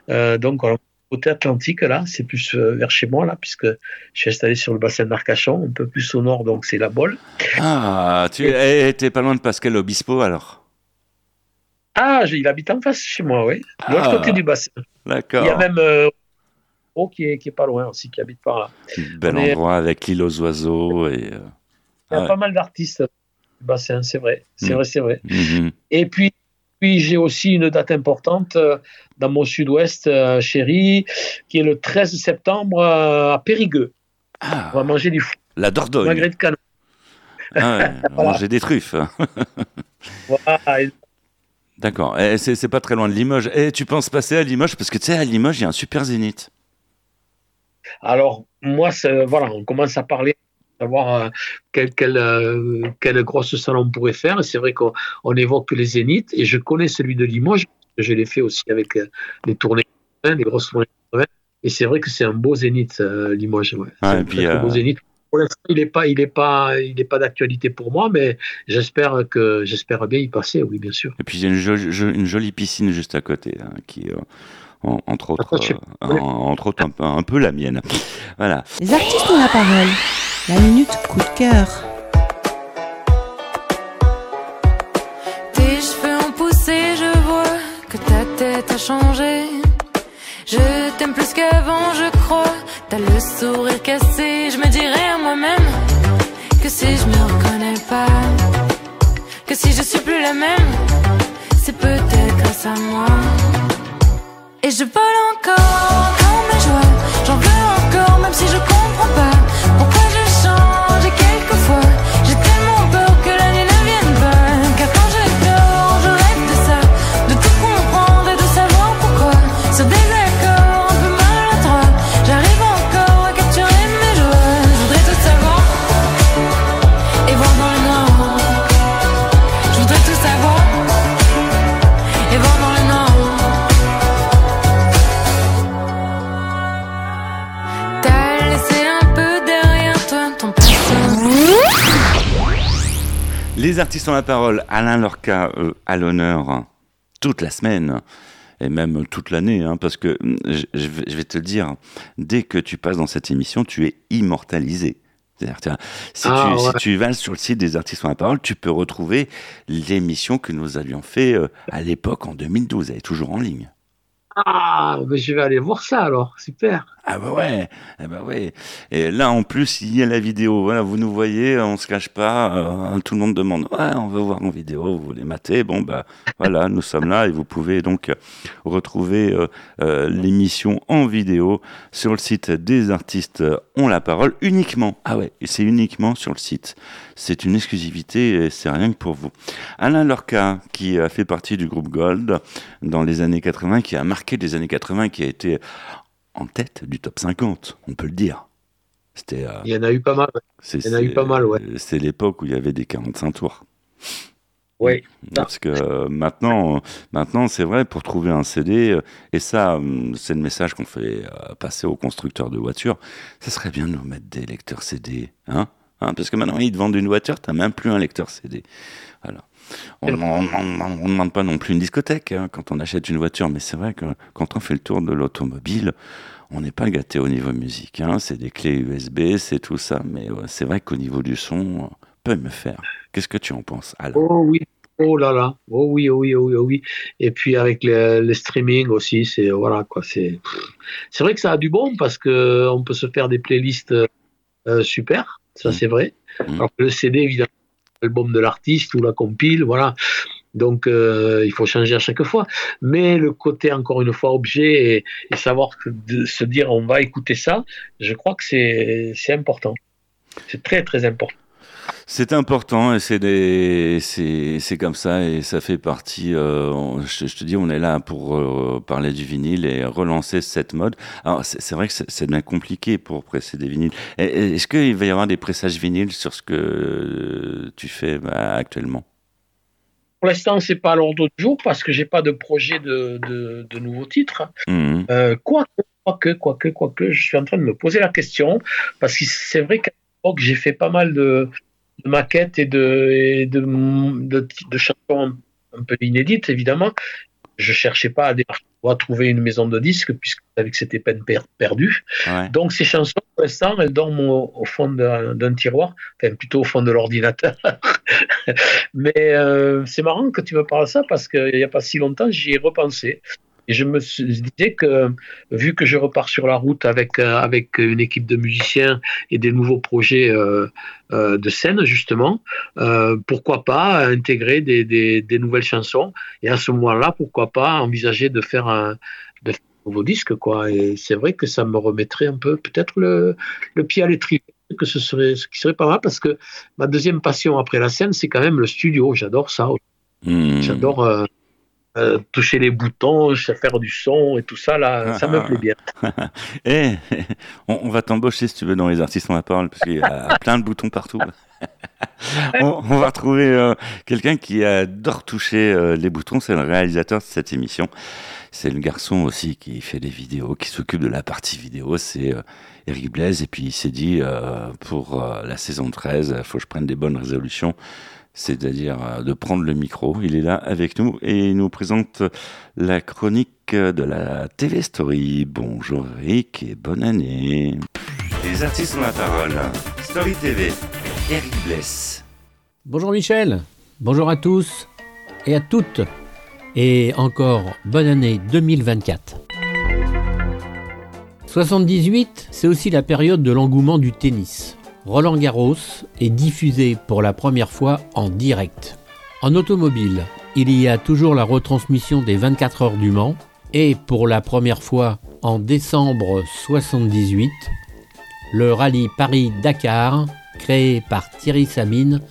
Euh, donc, côté atlantique, là, c'est plus euh, vers chez moi, là, puisque je suis installé sur le bassin d'Arcachon, un peu plus au nord, donc c'est la Bolle. Ah, tu es pas loin de Pascal Obispo, alors? Ah, il habite en face chez moi, oui. De l'autre ah, côté du bassin. D'accord. Il y a même euh, qui est, qui est pas loin aussi, qui habite par là. Bel endroit avec l'île aux oiseaux. Et, euh, Il y a pas mal d'artistes du bassin, c'est vrai. C'est mm. vrai, c'est vrai. Mm-hmm. Et puis, puis j'ai aussi une date importante euh, dans mon sud-ouest euh, chéri, qui est le 13 septembre euh, à Périgueux. Ah, on va manger du fou. La Dordogne. Magret de canon. Ah on va manger des truffes. voilà. D'accord. Et c'est pas très loin de Limoges. Et tu penses passer à Limoges? Parce que tu sais, à Limoges, il y a un super zénith. Alors, moi, voilà, on commence à parler savoir euh, quel, quel, euh, quel, grosse salon on pourrait faire. C'est vrai qu'on évoque les zéniths et je connais celui de Limoges, je l'ai fait aussi avec euh, les tournées, les grosses tournées. Et c'est vrai que c'est un beau zénith, Limoges. Ouais. Ah, un très, beau zénith. Pour l'instant, il n'est pas, il est pas, il est pas d'actualité pour moi, mais j'espère que, j'espère bien y passer, oui, bien sûr. Et puis il y a une jolie, une jolie piscine juste à côté, hein, qui, entre autres, entre autres un, peu la mienne. Voilà. Les artistes ont la parole. La minute coup de cœur. Tes cheveux ont poussé, je vois que ta tête a changé. Je t'aime plus qu'avant, je crois. T'as le sourire cassé, je me dirais à moi-même que si je me reconnais pas, que si je suis plus la même, c'est peut-être grâce à moi. Et je vole encore dans mes joies, j'en veux encore, même si je comprends pas Les artistes ont la parole. Alain Lorca euh, à l'honneur toute la semaine et même toute l'année, hein, parce que hum, je, vais te le dire, dès que tu passes dans cette émission, tu es immortalisé. C'est-à-dire, si, Ah, tu, si tu vas sur le site des artistes ont la parole, tu peux retrouver l'émission que nous avions fait euh, à l'époque en 2012. Elle est toujours en ligne. Ah, ben je vais aller voir ça alors, super. Ah bah ouais, ah bah ouais. Et là en plus il y a la vidéo. Voilà, vous nous voyez, on se cache pas. euh, tout le monde demande, ouais, on veut voir en vidéo. Vous voulez mater? Bon bah voilà, nous sommes là et vous pouvez donc retrouver euh, euh, l'émission en vidéo sur le site des artistes euh, ont la parole uniquement. Ah ouais, et c'est uniquement sur le site. C'est une exclusivité et c'est rien que pour vous. Alain Lorca, qui a fait partie du groupe Gold dans les années 80, qui a marqué les années 80, qui a été en tête du top 50, on peut le dire. C'était. euh, Il y en a eu pas mal. c'est- il y en a eu pas mal, ouais. C'est l'époque où il y avait des 45 tours. Oui. Parce que euh, maintenant, maintenant c'est vrai, pour trouver un CD, euh, et ça, hum, c'est le message qu'on fait euh, passer aux constructeurs de voitures, ça serait bien de nous mettre des lecteurs CD. Hein Hein, Parce que maintenant, ils te vendent une voiture, tu n'as même plus un lecteur CD. Voilà. On ne demande pas non plus une discothèque hein, quand on achète une voiture, mais c'est vrai que quand on fait le tour de l'automobile, on n'est pas gâté au niveau musique. Hein. C'est des clés USB, c'est tout ça, mais ouais, c'est vrai qu'au niveau du son, peut me faire. Qu'est-ce que tu en penses, Alain? Oh oui, oh là là, oh oui, oh oui, oh oui, oh oui. Et puis avec le, le streaming aussi, c'est voilà quoi, c'est c'est vrai que ça a du bon parce que on peut se faire des playlists euh, super, ça Mm. c'est vrai. Mm. Alors que le CD évidemment, l'album de l'artiste ou la compile, voilà. Donc euh, il faut changer à chaque fois. Mais le côté encore une fois objet et, savoir se dire on va écouter ça, je crois que c'est important. C'est très très important. C'est important et c'est des, c'est, comme ça et ça fait partie. euh, je, je te dis, on est là pour euh, parler du vinyle et relancer cette mode. Alors c'est, vrai que c'est, bien compliqué pour presser des vinyles. Est-ce qu'il va y avoir des pressages vinyles sur ce que tu fais bah, actuellement? Pour l'instant, c'est pas à l'ordre du jour parce que j'ai pas de projet de, de, de nouveaux titres. Mhm. Euh, quoique, quoique, quoique, quoique, je suis en train de me poser la question parce que c'est vrai qu'à l'époque, j'ai fait pas mal de, de maquettes et de, et de, de, de chansons un peu inédites, évidemment. Je cherchais pas à, démarcher ou à trouver une maison de disques puisque je savais que c'était peine per- perdue. Ouais. Donc ces chansons, pour l'instant, elles dorment au, au fond d'un d'un tiroir, enfin plutôt au fond de l'ordinateur. Mais euh, c'est marrant que tu me parles de ça parce qu'il n'y a pas si longtemps, j'y ai repensé. Et je me disais que, vu que je repars sur la route avec, euh, avec une équipe de musiciens et des nouveaux projets euh, euh, de scène, justement, euh, pourquoi pas intégrer des, des, des nouvelles chansons Et à ce moment-là, pourquoi pas envisager de faire un, de faire un nouveau disque, quoi. Et c'est vrai que ça me remettrait un peu, peut-être, le, le pied à l'étrier que ce serait ce qui serait pas mal parce que ma deuxième passion après la scène c'est quand même le studio j'adore ça Mhm. j'adore euh, toucher les boutons faire du son et tout ça là ça me plaît bien Eh, on, on va t'embaucher si tu veux dans les artistes on la parole parce qu'il y a plein de boutons partout. on, on va retrouver euh, quelqu'un qui adore toucher euh, les boutons, c'est le réalisateur de cette émission. C'est le garçon aussi qui fait des vidéos, qui s'occupe de la partie vidéo, c'est Eric Blaise. Et puis il s'est dit, pour la saison 13, il faut que je prenne des bonnes résolutions, c'est-à-dire euh, de prendre le micro. Il est là avec nous et il nous présente la chronique de la TV Story. Bonjour Eric et bonne année. Les artistes ont la parole. Story TV, Eric Bless. Bonjour Michel, bonjour à tous et à toutes. Et encore bonne année 2024. 78, c'est aussi la période de l'engouement du tennis. Roland Garros est diffusé pour la première fois en direct. En automobile, il y a toujours la retransmission des 24 heures du Mans et pour la première fois en décembre 78, le rallye Paris-Dakar créé par Thierry Sabine,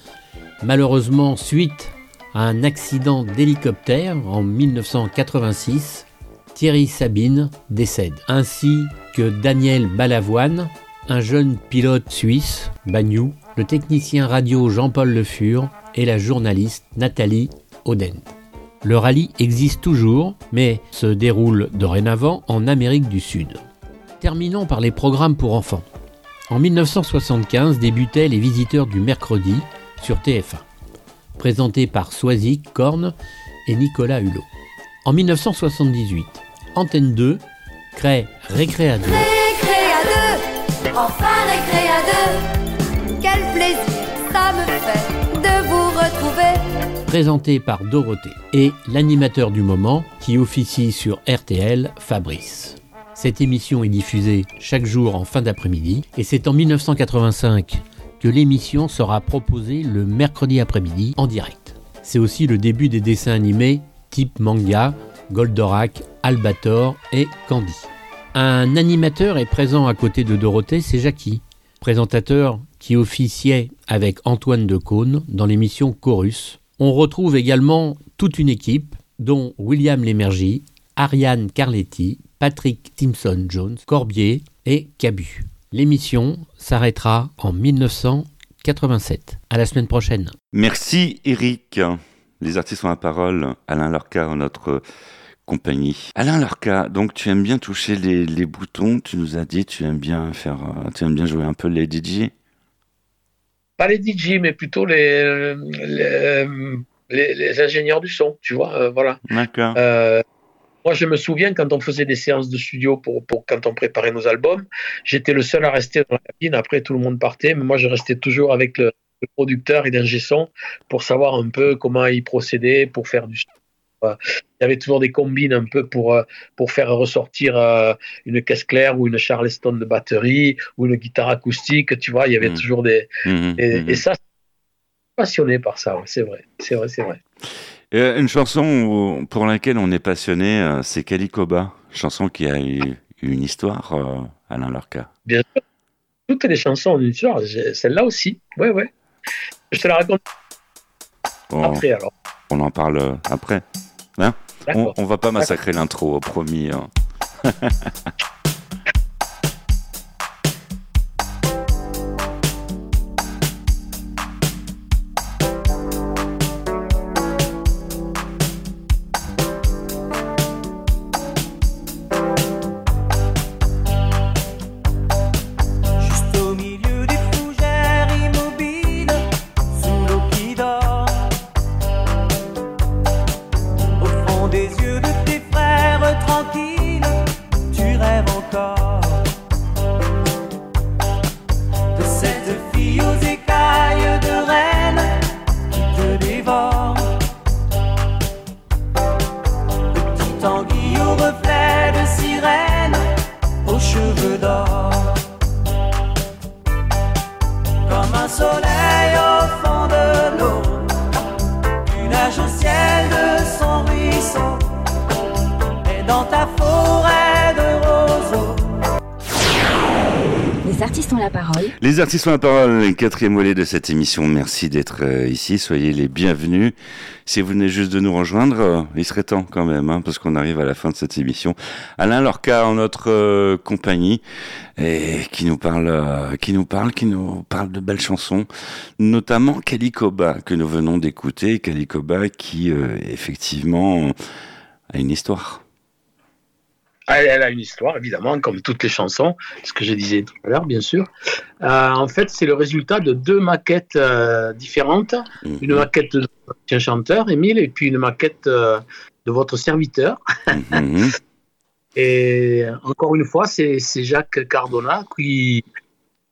malheureusement suite à un accident d'hélicoptère en 1986, Thierry Sabine décède, ainsi que Daniel Balavoine, un jeune pilote suisse, Bagnou, le technicien radio Jean-Paul Le Fur et la journaliste Nathalie Oden. Le rallye existe toujours, mais se déroule dorénavant en Amérique du Sud. Terminons par les programmes pour enfants. En 1975 débutaient les visiteurs du mercredi sur TF1, présentés par Soisic, Korn et Nicolas Hulot. En 1978, Antenne 2 crée Récréa 2. Récréa 2 Enfin Récréa 2 Quel plaisir ça me fait de vous retrouver Présenté par Dorothée et l'animateur du moment qui officie sur RTL, Fabrice. Cette émission est diffusée chaque jour en fin d'après-midi et c'est en 1985 que l'émission sera proposée le mercredi après-midi en direct. C'est aussi le début des dessins animés type manga, Goldorak, Albator et Candy. Un animateur est présent à côté de Dorothée, c'est Jackie, présentateur qui officiait avec Antoine Decaune dans l'émission Chorus. On retrouve également toute une équipe, dont William Lémergie, Ariane Carletti, Patrick Timson-Jones, Corbier et Cabu. L'émission s'arrêtera en 1987. À la semaine prochaine. Merci Eric. Les artistes ont la parole. Alain Lorca, notre compagnie. Alain Lorca, donc tu aimes bien toucher les, boutons, tu nous as dit, tu aimes bien faire, euh, tu aimes bien jouer un peu les DJ Pas les DJ, mais plutôt les, les, ingénieurs du son, tu vois, euh, voilà. D'accord. Euh, moi, je me souviens quand on faisait des séances de studio pour, pour quand on préparait nos albums, j'étais le seul à rester dans la cabine. Après, tout le monde partait, mais moi, je restais toujours avec le, producteur et d'ingé son pour savoir un peu comment il procédait pour faire du son il y avait toujours des combines un peu pour, euh, pour faire ressortir euh, une caisse claire ou une Charleston de batterie ou une guitare acoustique, tu vois, il y avait mmh. toujours des... Mmh, mmh, et, ça, passionné par ça, c'est vrai, c'est vrai, c'est vrai. une chanson pour laquelle on est passionné, euh, c'est Calicoba, chanson qui a eu une histoire, Alain Lorca. Bien sûr, toutes les chansons ont une histoire, celle-là aussi, ouais, ouais. Je te la raconte après alors. On en parle après. Hein on, on, va pas massacrer l'intro, promis. Hein. Les artistes ont la parole, quatrième volet de cette émission. Merci d'être euh, ici. Soyez les bienvenus. Si vous venez juste de nous rejoindre, euh, il serait temps quand même, hein, parce qu'on arrive à la fin de cette émission. Alain Lorca en notre euh, compagnie, et qui nous parle, qui nous parle, qui nous parle de belles chansons, notamment Calicoba que nous venons d'écouter. Calicoba qui effectivement a une histoire. Elle, a une histoire, évidemment, comme toutes les chansons, ce que je disais tout à l'heure, bien sûr. Euh, en fait, c'est le résultat de deux maquettes euh, différentes. Mhm. Une maquette de chanteur, Émile, et puis une maquette euh, de votre serviteur. Mhm. Et encore une fois, c'est Jacques Cardona qui,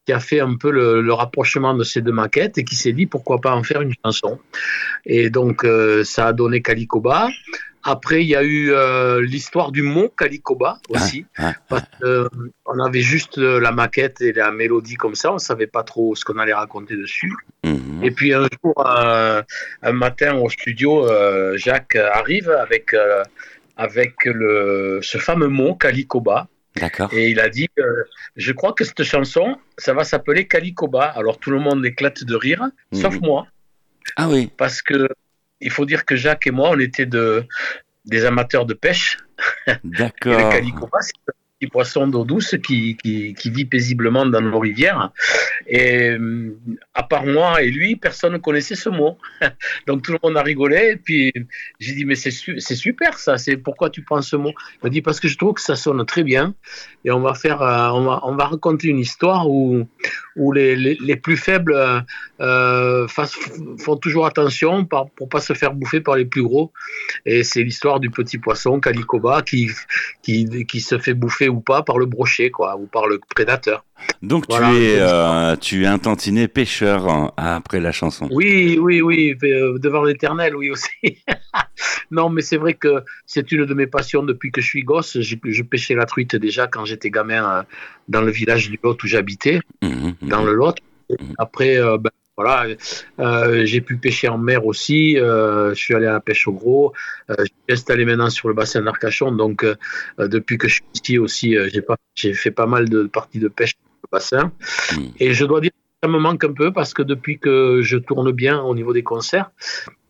qui a fait un peu le, rapprochement de ces deux maquettes et qui s'est dit pourquoi pas en faire une chanson. Et donc, ça a donné Calicoba. Après, il y a eu euh, l'histoire du mont Calicoba aussi. parce on avait juste la maquette et la mélodie comme ça, on ne savait pas trop ce qu'on allait raconter dessus. Mhm. Et puis un jour, un matin au studio, Jacques arrive avec avec le, ce fameux mot Calicoba. D'accord. Et il a dit Je crois que cette chanson, ça va s'appeler Calicoba. Alors tout le monde éclate de rire, mhm. sauf moi. Ah oui. Parce que il faut dire que Jacques et moi, on était de, des amateurs de pêche. D'accord. le c'est poisson d'eau douce qui, qui, vit paisiblement dans nos rivières. Et euh, à part moi et lui, personne ne connaissait ce mot. Donc tout le monde a rigolé. Et puis j'ai dit, mais c'est super ça, c'est pourquoi tu prends ce mot? Il m'a dit, parce que je trouve que ça sonne très bien. Et on va faire, euh, on, va, on va raconter une histoire où, où les, les, plus faibles euh, font toujours attention pour pour pas se faire bouffer par les plus gros. Et c'est l'histoire du petit poisson, Calicoba, qui, qui, qui se fait bouffer ou pas par le brochet, quoi, ou par le prédateur. Donc tu es euh, tu es un tantinet pêcheur hein, après la chanson. Oui, oui, oui, euh, devant l'Éternel, oui aussi. non, mais c'est vrai que c'est une de mes passions depuis que je suis gosse. Je, pêchais la truite déjà quand j'étais gamin euh, dans le village du Lot où j'habitais, mmh, mmh, dans le Lot. Mmh. Après, ben, voilà, euh, j'ai pu pêcher en mer aussi. Euh, je suis allé à la pêche au gros. Euh, je suis installé maintenant sur le bassin d'Arcachon. Donc, depuis que je suis ici aussi, j'ai pas, j'ai fait pas mal de parties de pêche sur le bassin. Hmm. Et je dois dire que ça me manque un peu parce que depuis que je tourne bien au niveau des concerts,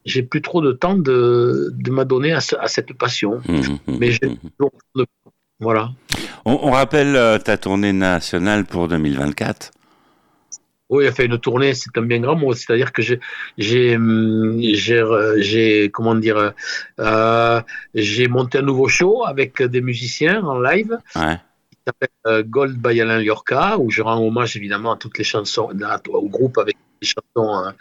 j'ai plus trop de temps de, de m'adonner à, à, cette passion. Hmm, hmm, Mais j'ai toujours voilà. On, on rappelle ta tournée nationale pour 2024 oui, il a fait une tournée, c'est un bien grand mot. C'est-à-dire que j'ai, j'ai, j'ai, comment dire, euh, j'ai monté un nouveau show avec des musiciens en live. Ouais. S'appelle euh, Gold by Alain Liorca, où je rends hommage évidemment à toutes les chansons, au groupe avec des chansons,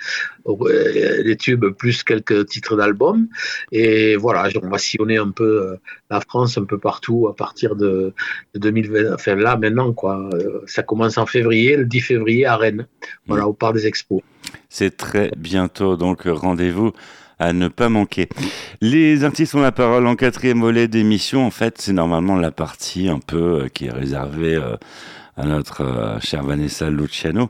euh, des tubes, plus quelques titres d'albums. Et voilà, on va sillonner un peu euh, la France, un peu partout à partir de, 2020. Enfin là, maintenant, quoi. Ça commence en février, le 10 février à Rennes, voilà, au Parc des Expos. C'est très bientôt, donc rendez-vous à ne pas manquer. Les artistes ont la parole en quatrième volet d'émission. En fait, c'est normalement la partie un peu qui est réservée à notre euh, chère Vanessa Luciano.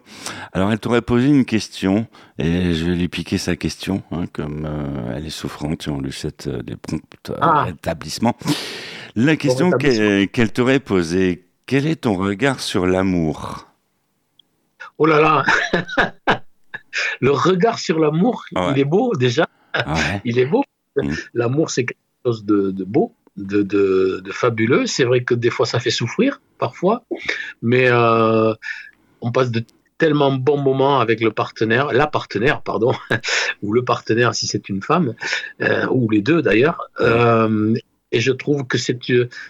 Alors, elle t'aurait posé une question et je vais lui piquer sa question, hein, comme euh, elle est souffrante et on lui souhaite euh, des prompts ah. rétablissements. La question qu'elle t'aurait posée, quel est ton regard sur l'amour? Oh là là Le regard sur l'amour, il est beau déjà. Il est beau. Mm. L'amour, c'est quelque chose de, de beau de, fabuleux. C'est vrai que des fois, ça fait souffrir, parfois, mais euh, on passe de tellement bons moments avec le partenaire, la partenaire, pardon, ou le partenaire si c'est une femme, euh, ou les deux d'ailleurs. Euh, et je trouve que c'est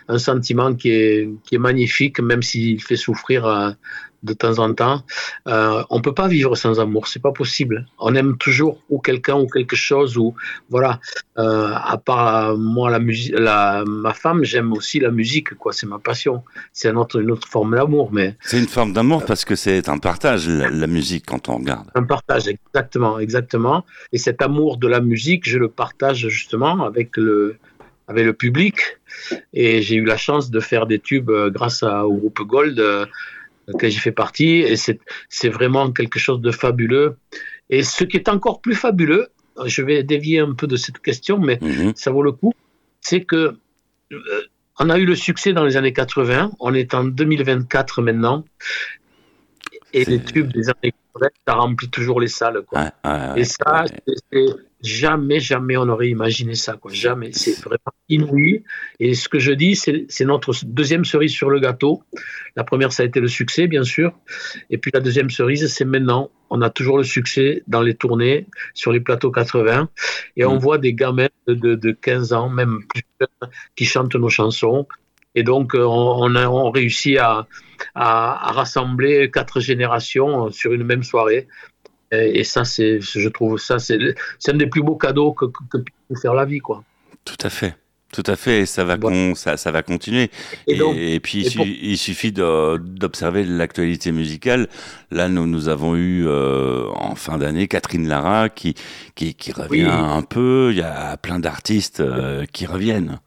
un sentiment qui est, qui est magnifique, même s'il fait souffrir de temps en temps. Euh, on peut pas vivre sans amour, c'est pas possible. On aime toujours ou quelqu'un ou quelque chose ou voilà. Euh, à part moi la musique, la, ma femme, j'aime aussi la musique quoi. C'est ma passion. C'est une autre, une autre forme d'amour, mais c'est une forme d'amour parce que c'est un partage la, musique quand on regarde. Un partage exactement, exactement. Et cet amour de la musique, je le partage justement avec le avec le public. Et j'ai eu la chance de faire des tubes euh, grâce au groupe Gold. Euh, que j'ai fait partie, et c'est vraiment quelque chose de fabuleux. Et ce qui est encore plus fabuleux, je vais dévier un peu de cette question, mais mhm. ça vaut le coup, c'est que euh, on a eu le succès dans les années 80, on est en 2024 maintenant, et les tubes des années 80, ça remplit toujours les salles. Quoi. et ça, c'est Jamais, jamais on aurait imaginé ça, quoi. Jamais. C'est vraiment inouï. Et ce que je dis, c'est notre deuxième cerise sur le gâteau. La première, ça a été le succès, bien sûr. Et puis la deuxième cerise, c'est maintenant. On a toujours le succès dans les tournées, sur les plateaux 80. Et on mm. voit des gamins de, de, 15 ans, même plus jeunes, qui chantent nos chansons. Et donc, euh, on, a on réussit à, à, à, rassembler quatre générations sur une même soirée. Et, ça, c'est, je trouve ça, c'est, un des plus beaux cadeaux que, que, peut faire la vie, quoi. Tout à fait. Tout à fait, ça va, ça, ça, va continuer. Et, puis, il, suffit d'observer l'actualité musicale. Là, nous, nous avons eu euh, en fin d'année Catherine Lara qui, qui, qui revient un peu. Il y a plein d'artistes euh, qui reviennent.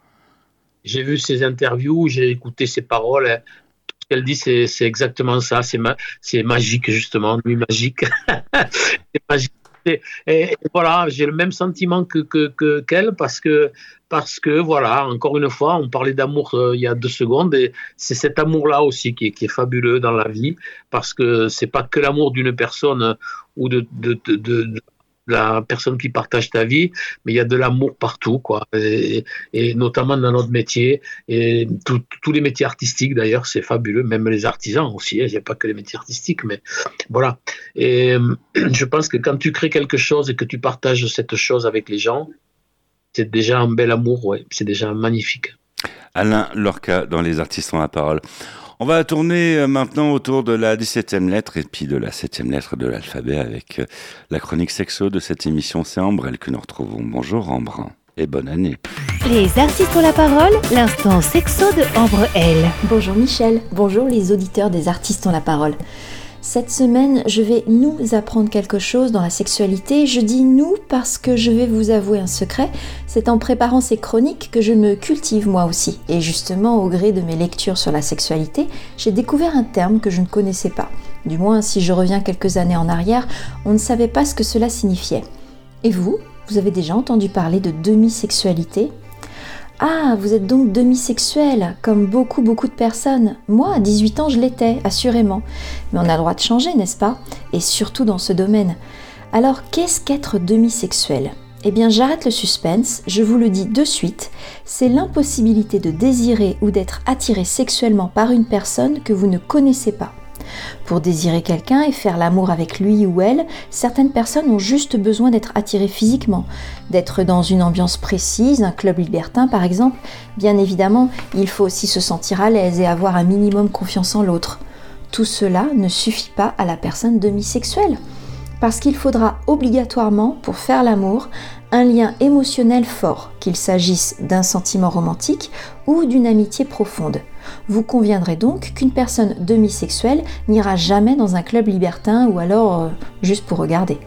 J'ai vu ses interviews, j'ai écouté ses paroles. Tout ce qu'elle dit, c'est exactement ça. C'est ma, magique, justement. Nuit magique. c'est magique et, voilà, j'ai le même sentiment que qu'elle que, parce que parce que voilà, encore une fois, on parlait d'amour euh, il y a deux secondes et c'est cet amour-là aussi qui est, qui est, fabuleux dans la vie parce que c'est pas que l'amour d'une personne ou de, de, la personne qui partage ta vie, mais il y a de l'amour partout, quoi. Et, notamment dans notre métier, et tous les métiers artistiques d'ailleurs, c'est fabuleux, même les artisans aussi. Hein. Il n'y a pas que les métiers artistiques, mais voilà. Et je pense que quand tu crées quelque chose et que tu partages cette chose avec les gens, c'est déjà un bel amour, ouais. C'est déjà magnifique. Alain Lorca dans Les Artistes ont la parole. On va tourner euh, maintenant autour de la 17e lettre et puis de la 7e lettre de l'alphabet avec euh, la chronique sexo de cette émission. C'est Ambre, elle que nous retrouvons. Bonjour Ambre et bonne année. Les artistes ont la parole, l'instant sexo de Ambre L. Bonjour Michel, bonjour les auditeurs des artistes ont la parole. Cette semaine, je vais nous apprendre quelque chose dans la sexualité. Je dis nous parce que je vais vous avouer un secret. C'est en préparant ces chroniques que je me cultive moi aussi. Et justement, au gré de mes lectures sur la sexualité, j'ai découvert un terme que je ne connaissais pas. Du moins, si je reviens quelques années en arrière, on ne savait pas ce que cela signifiait. Et vous, vous avez déjà entendu parler de demi-sexualité? Ah, vous êtes donc demi-sexuel, comme beaucoup, beaucoup de personnes. Moi, à 18 ans, je l'étais, assurément. Mais on a le droit de changer, n'est-ce pas? Et surtout dans ce domaine. Alors, qu'est-ce qu'être demi-sexuel? Eh bien, j'arrête le suspense, je vous le dis de suite. C'est l'impossibilité de désirer ou d'être attiré sexuellement par une personne que vous ne connaissez pas. Pour désirer quelqu'un et faire l'amour avec lui ou elle, certaines personnes ont juste besoin d'être attirées physiquement, d'être dans une ambiance précise, un club libertin par exemple. Bien évidemment, il faut aussi se sentir à l'aise et avoir un minimum confiance en l'autre. Tout cela ne suffit pas à la personne demi-sexuelle parce qu'il faudra obligatoirement, pour faire l'amour, un lien émotionnel fort, qu'il s'agisse d'un sentiment romantique ou d'une amitié profonde. Vous conviendrez donc qu'une personne demi-sexuelle n'ira jamais dans un club libertin ou alors euh, juste pour regarder.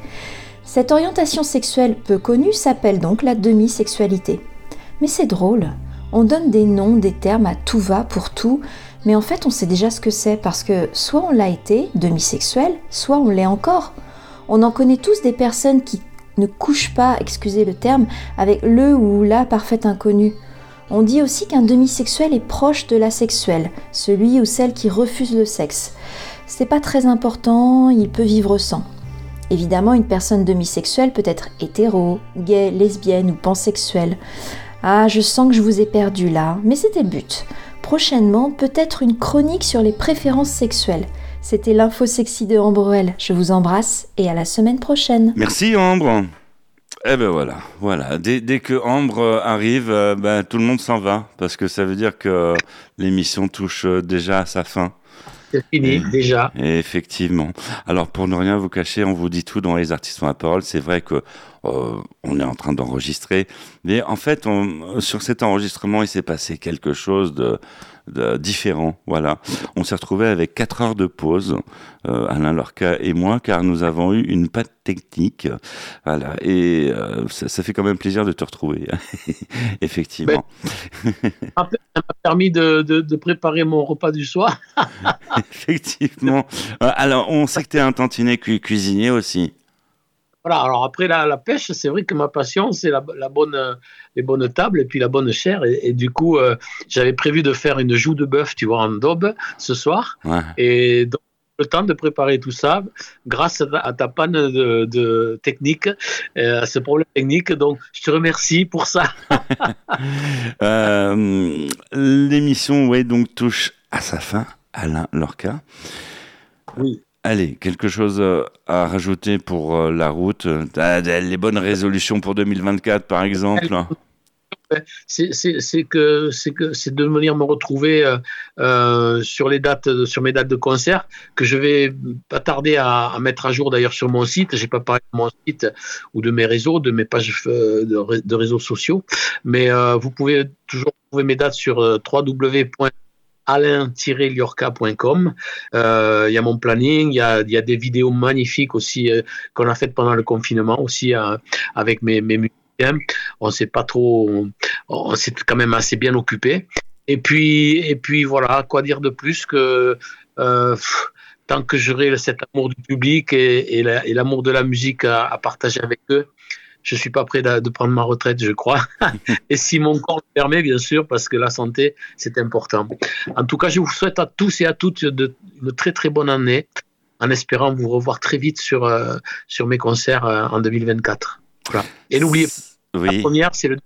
Cette orientation sexuelle peu connue s'appelle donc la demi-sexualité. Mais c'est drôle, on donne des noms, des termes à tout va pour tout, mais en fait on sait déjà ce que c'est parce que soit on l'a été, demi-sexuel, soit on l'est encore. On en connaît tous des personnes qui ne couchent pas, excusez le terme, avec le ou la parfaite inconnue. On dit aussi qu'un demi-sexuel est proche de l'asexuel, celui ou celle qui refuse le sexe. C'est pas très important, il peut vivre sans. Évidemment, une personne demi-sexuelle peut être hétéro, gay, lesbienne ou pansexuelle. Ah, je sens que je vous ai perdu là, mais c'était le but. Prochainement, peut-être une chronique sur les préférences sexuelles. C'était l'info sexy de Ambrel. Je vous embrasse et à la semaine prochaine. Merci Ambre. Eh ben voilà, voilà. Dès, que Ambre arrive, euh, ben, tout le monde s'en va parce que ça veut dire que l'émission touche euh, déjà à sa fin. C'est fini, déjà. effectivement. Alors, pour ne rien vous cacher, on vous dit tout dans Les Artistes ont la parole. C'est vrai que euh, on est en train d'enregistrer. Mais en fait, sur cet enregistrement, il s'est passé quelque chose de, différent. Voilà. On s'est retrouvé avec 4 heures de pause, euh, Alain Lorca et moi, car nous avons eu une patte technique. Voilà. Et euh, ça, fait quand même plaisir de te retrouver, effectivement. Ben, ça m'a permis de, préparer mon repas du soir. effectivement. Euh, alors, on sait que tu es un tantinet cuisinier aussi. Voilà, alors après la, pêche, c'est vrai que ma passion, c'est la, bonne, les bonnes tables et puis la bonne chair. Et, du coup, euh, j'avais prévu de faire une joue de bœuf, tu vois, en daube ce soir. Et donc, le temps de préparer tout ça grâce à ta, panne de, technique, euh, à ce problème technique. Donc, je te remercie pour ça. Euh, l'émission, ouais, donc touche à sa fin, Alain Lorca. Oui. Allez, quelque chose euh, à rajouter pour euh, la route Les bonnes résolutions pour 2024, par exemple? C'est que c'est de venir me retrouver euh, euh, sur les dates, sur mes dates de concert que je vais pas tarder à, mettre à jour d'ailleurs sur mon site. J'ai pas parlé de mon site ou de mes réseaux, de mes pages euh, de, réseaux sociaux, mais vous pouvez toujours trouver mes dates sur www.alain-liorca.com. Il y a mon planning, il y a, des vidéos magnifiques aussi qu'on a faites pendant le confinement aussi avec mes, mes on s'est pas trop, on s'est quand même assez bien occupé. Et puis, et puis voilà, quoi dire de plus que euh, tant que j'aurai cet amour du public et l'amour de la musique à, partager avec eux, je suis pas prêt de, prendre ma retraite, je crois. et si mon corps le permet, bien sûr, parce que la santé, c'est important. En tout cas, je vous souhaite à tous et à toutes de, une très très bonne année, en espérant vous revoir très vite sur, euh, sur mes concerts euh, en 2024. Et n'oubliez pas, la première, c'est le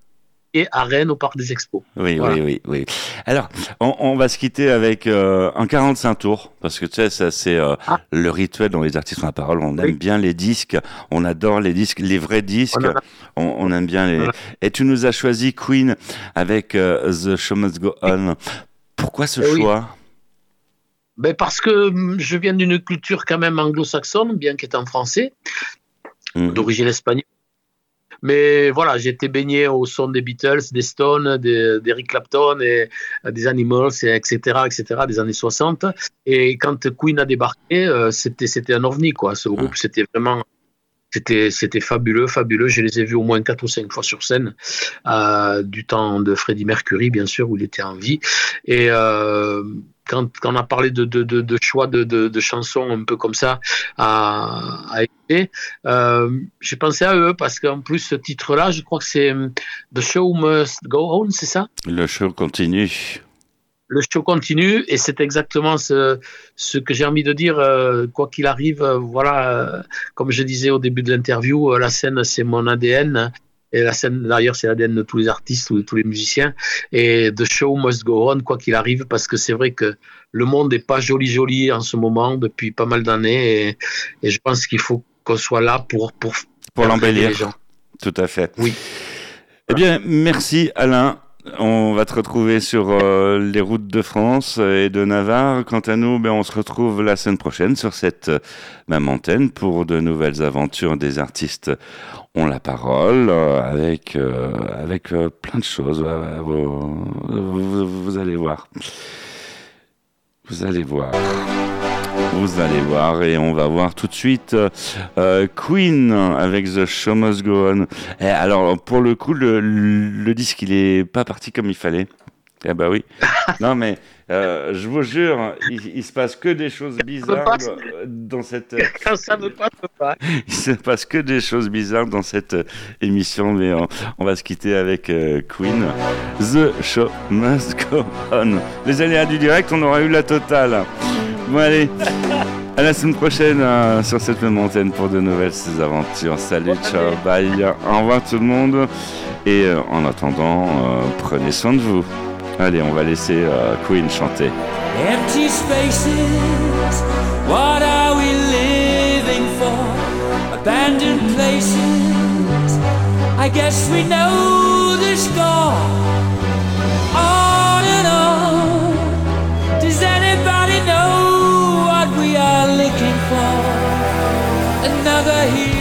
à Rennes au Parc des Expos. Oui, oui, oui, oui. Alors, on, va se quitter avec euh, un 45 tours, parce que tu sais, ça c'est euh, ah. le rituel dans les artistes en la parole. On aime bien les disques, on adore les disques, les vrais disques, on, aime bien les... Et tu nous as choisi Queen avec euh, The Show Must Go On. Pourquoi ce eh choix? Ben parce que hum, je viens d'une culture quand même anglo-saxonne, bien qu'étant français, mmh. d'origine espagnole. Mais voilà, été baigné au son des Beatles, des Stones, d'Eric Clapton et euh, des Animals, et etc., etc., des années 60. Et quand Queen a débarqué, euh, c'était c'était un ovni quoi. Ce groupe, c'était vraiment c'était c'était fabuleux, fabuleux. Je les ai vus au moins quatre ou cinq fois sur scène, euh, du temps de Freddie Mercury, bien sûr, où il était en vie. Et euh, quand, quand, on a parlé de, de, de, de choix de, chansons un peu comme ça à, à écouter, euh, j'ai pensé à eux parce qu'en plus ce titre-là, je crois que c'est The Show Must Go On, c'est ça? Le show continue le show continue et c'est exactement ce, ce que j'ai envie de dire. Euh, quoi qu'il arrive, euh, voilà, euh, comme je disais au début de l'interview, la scène c'est mon ADN. Et la scène, d'ailleurs, c'est l'ADN de tous les artistes ou de tous les musiciens. Et the show must go on, quoi qu'il arrive, parce que c'est vrai que le monde n'est pas joli joli en ce moment depuis pas mal d'années. Et, et, je pense qu'il faut qu'on soit là pour pour pour l'embellir. Tout à fait. Oui. Eh bien, merci Alain. On va te retrouver sur euh, les routes de France et de Navarre. Quant à nous, ben, on se retrouve la semaine prochaine sur cette euh, même antenne pour de nouvelles aventures des artistes ont la parole euh, avec, avec plein de choses. vous allez voir. Vous allez voir. Vous allez voir et on va voir tout de suite euh, Queen avec The Show Must Go On. Et alors pour le coup le, le disque il est pas parti comme il fallait. Eh bah oui. non mais euh, je vous jure, il, se passe que des choses bizarres dans cette. Quand ça ne passe pas. Il se passe que des choses bizarres dans cette émission, mais on, va se quitter avec euh, Queen. The Show Must Go On. Les aléas du direct, on aura eu la totale. Bon allez, à la semaine prochaine euh, sur cette même antenne pour de nouvelles aventures. Salut, ciao, bye, au revoir tout le monde. Et euh, en attendant, euh, prenez soin de vous. Allez, on va laisser Queen chanter. Empty spaces, what are we living for? Abandoned places, I guess we know another hero.